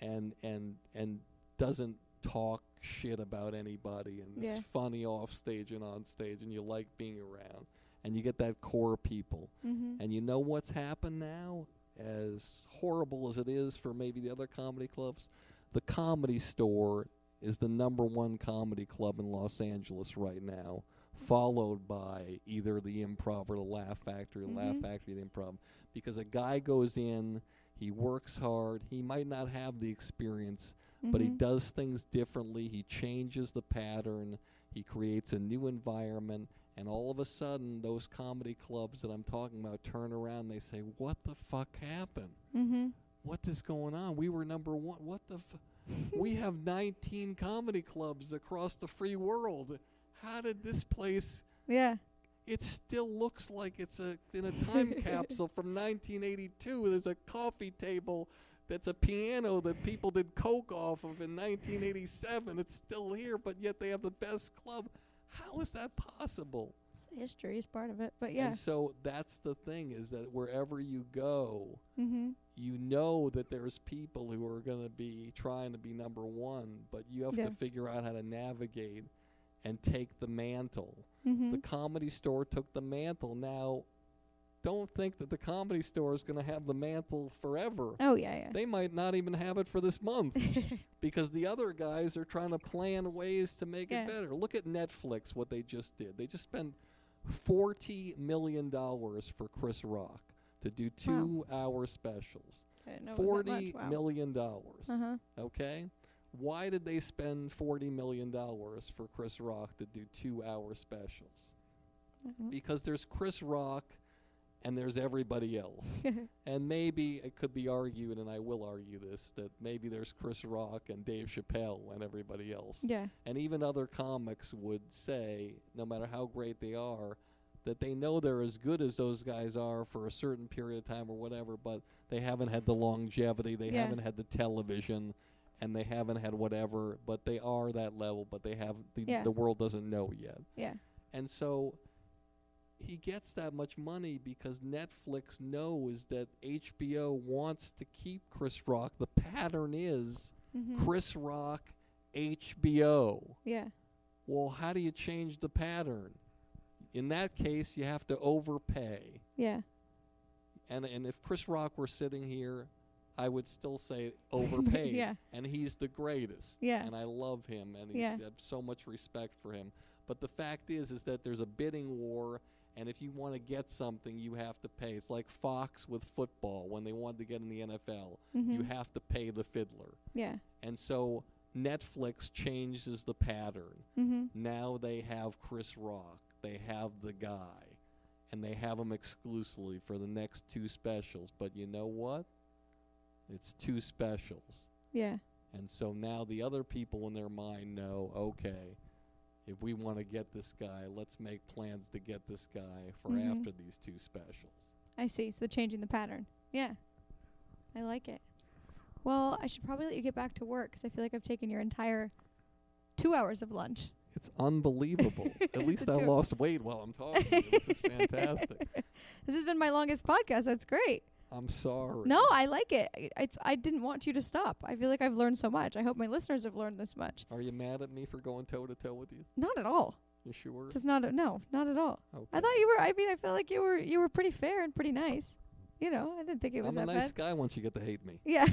and and and doesn't talk shit about anybody and Yeah. is funny off stage and on stage and you like being around and you get that core people mm-hmm. and you know what's happened now? As horrible as it is for maybe the other comedy clubs, the comedy store is the number one comedy club in Los Angeles right now, followed by either the improv or the Laugh Factory, Laugh Mhm. Factory, the improv. Because a guy goes in, he works hard, he might not have the experience, but he Mhm. does things differently. He changes the pattern. He creates a new environment. And all of a sudden, those comedy clubs that I'm talking about turn around and they say, What the fuck happened? Mm-hmm. What is going on? We were number one. What the f- We have 19 comedy clubs across the free world. How did this place Yeah. it still looks like it's a in a time capsule from 1982. There's a coffee table that's a piano that people did coke off of in 1987. It's still here, but yet they have the best club. How is that possible? History is part of it, but yeah. And so that's the thing is that wherever you go, Mm-hmm. You know that there's people who are going to be trying to be number one, but you have Yeah. to figure out how to navigate and take the mantle. Mm-hmm. The comedy store took the mantle. Now, don't think that the comedy store is going to have the mantle forever. oh yeah, yeah. They might not even have it for this month because the other guys are trying to plan ways to make Yeah. it better. Look at Netflix, what they just did. They just spent $40 million for Chris Rock to do two hour specials. I didn't know it was that Forty much. Wow. million dollars. Uh-huh. Okay? Why did they spend $40 million for Chris Rock to do two hour specials? Uh-huh. because there's Chris Rock and there's everybody else. and maybe it could be argued, and I will argue this, that maybe there's Chris Rock and Dave Chappelle and everybody else. yeah. And even other comics would say, no matter how great they are, that they know they're as good as those guys are for a certain period of time or whatever, but they haven't had the longevity, they Yeah. haven't had the television, and they haven't had whatever, but they are that level, but they have the, Yeah. the world doesn't know yet. Yeah. And so he gets that much money because Netflix knows that HBO wants to keep Chris Rock. The pattern is Mm-hmm. Chris Rock, HBO. Yeah. Well, how do you change the pattern? In that case, you have to overpay. Yeah. And and if Chris Rock were sitting here, I would still say overpay. Yeah. And he's the greatest. Yeah. And I love him and he's Yeah. I have so much respect for him. But the fact is is that there's a bidding war and if you want to get something you have to pay. It's like Fox with football when they wanted to get in the NFL. Mm-hmm. You have to pay the fiddler. yeah. And so Netflix changes the pattern. Mm-hmm. Now they have Chris Rock, they have the guy, and they have him exclusively for the next two specials. But you know what? It's two specials. Yeah. And so now the other people in their mind know, okay, if we want to get this guy, let's make plans to get this guy for Mhm. after these two specials. I see. So changing the pattern. Yeah. I like it. Well, I should probably let you get back to work 'cause I feel like I've taken your entire two hours of lunch. It's unbelievable. At least I lost weight while I'm talking. This is fantastic. This has been my longest podcast. That's great. I'm sorry. No, I like it. I, it's, I didn't want you to stop. I feel like I've learned so much. I hope my listeners have learned this much. Are you mad at me for going toe to toe with you? Not at all. You sure? Just not. A, no, not at all. Okay. I thought you were. I mean, I felt like you were. You were pretty fair and pretty nice. You know, I didn't think it was I'm a nice bad. guy once you get to hate me. Yeah.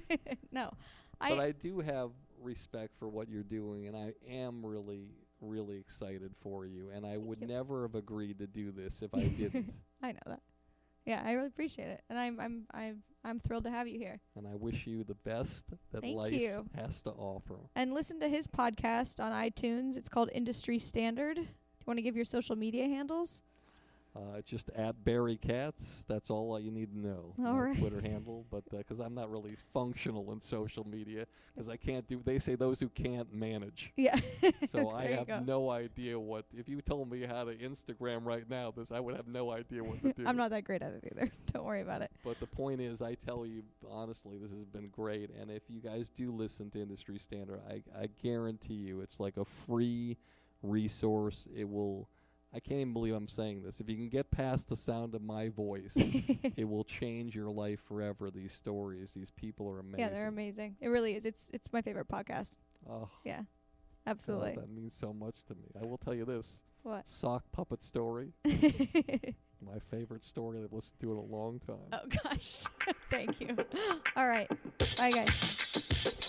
no. but I do have respect for what you're doing, and I am really, really excited for you. And I would you. never have agreed to do this if I didn't. I know that. Yeah, I really appreciate it, and I'm I'm I'm I'm thrilled to have you here. and I wish you the best that Thank life you. has to offer. And listen to his podcast on iTunes. It's called Industry Standard. Do you want to give your social media handles? Uh, just at Barry Katz. That's all uh, you need to know. All right. Twitter handle, but because I'm not really functional in social media, because I can't do. They say those who can't manage. Yeah. So I have go. no idea what. If you told me how to Instagram right now, this I would have no idea what to do. I'm not that great at it either. Don't worry about it. But the point is, I tell you honestly, this has been great. And if you guys do listen to Industry Standard, I, I guarantee you it's like a free resource. It will. I can't even believe I'm saying this. If you can get past the sound of my voice, it will change your life forever. These stories, these people are amazing. Yeah, they're amazing. It really is. It's it's my favorite podcast. Oh, Yeah. God, Absolutely. that means so much to me. I will tell you this: What? sock puppet story, my favorite story I've listened to in a long time. oh gosh. Thank you. All right. Bye guys.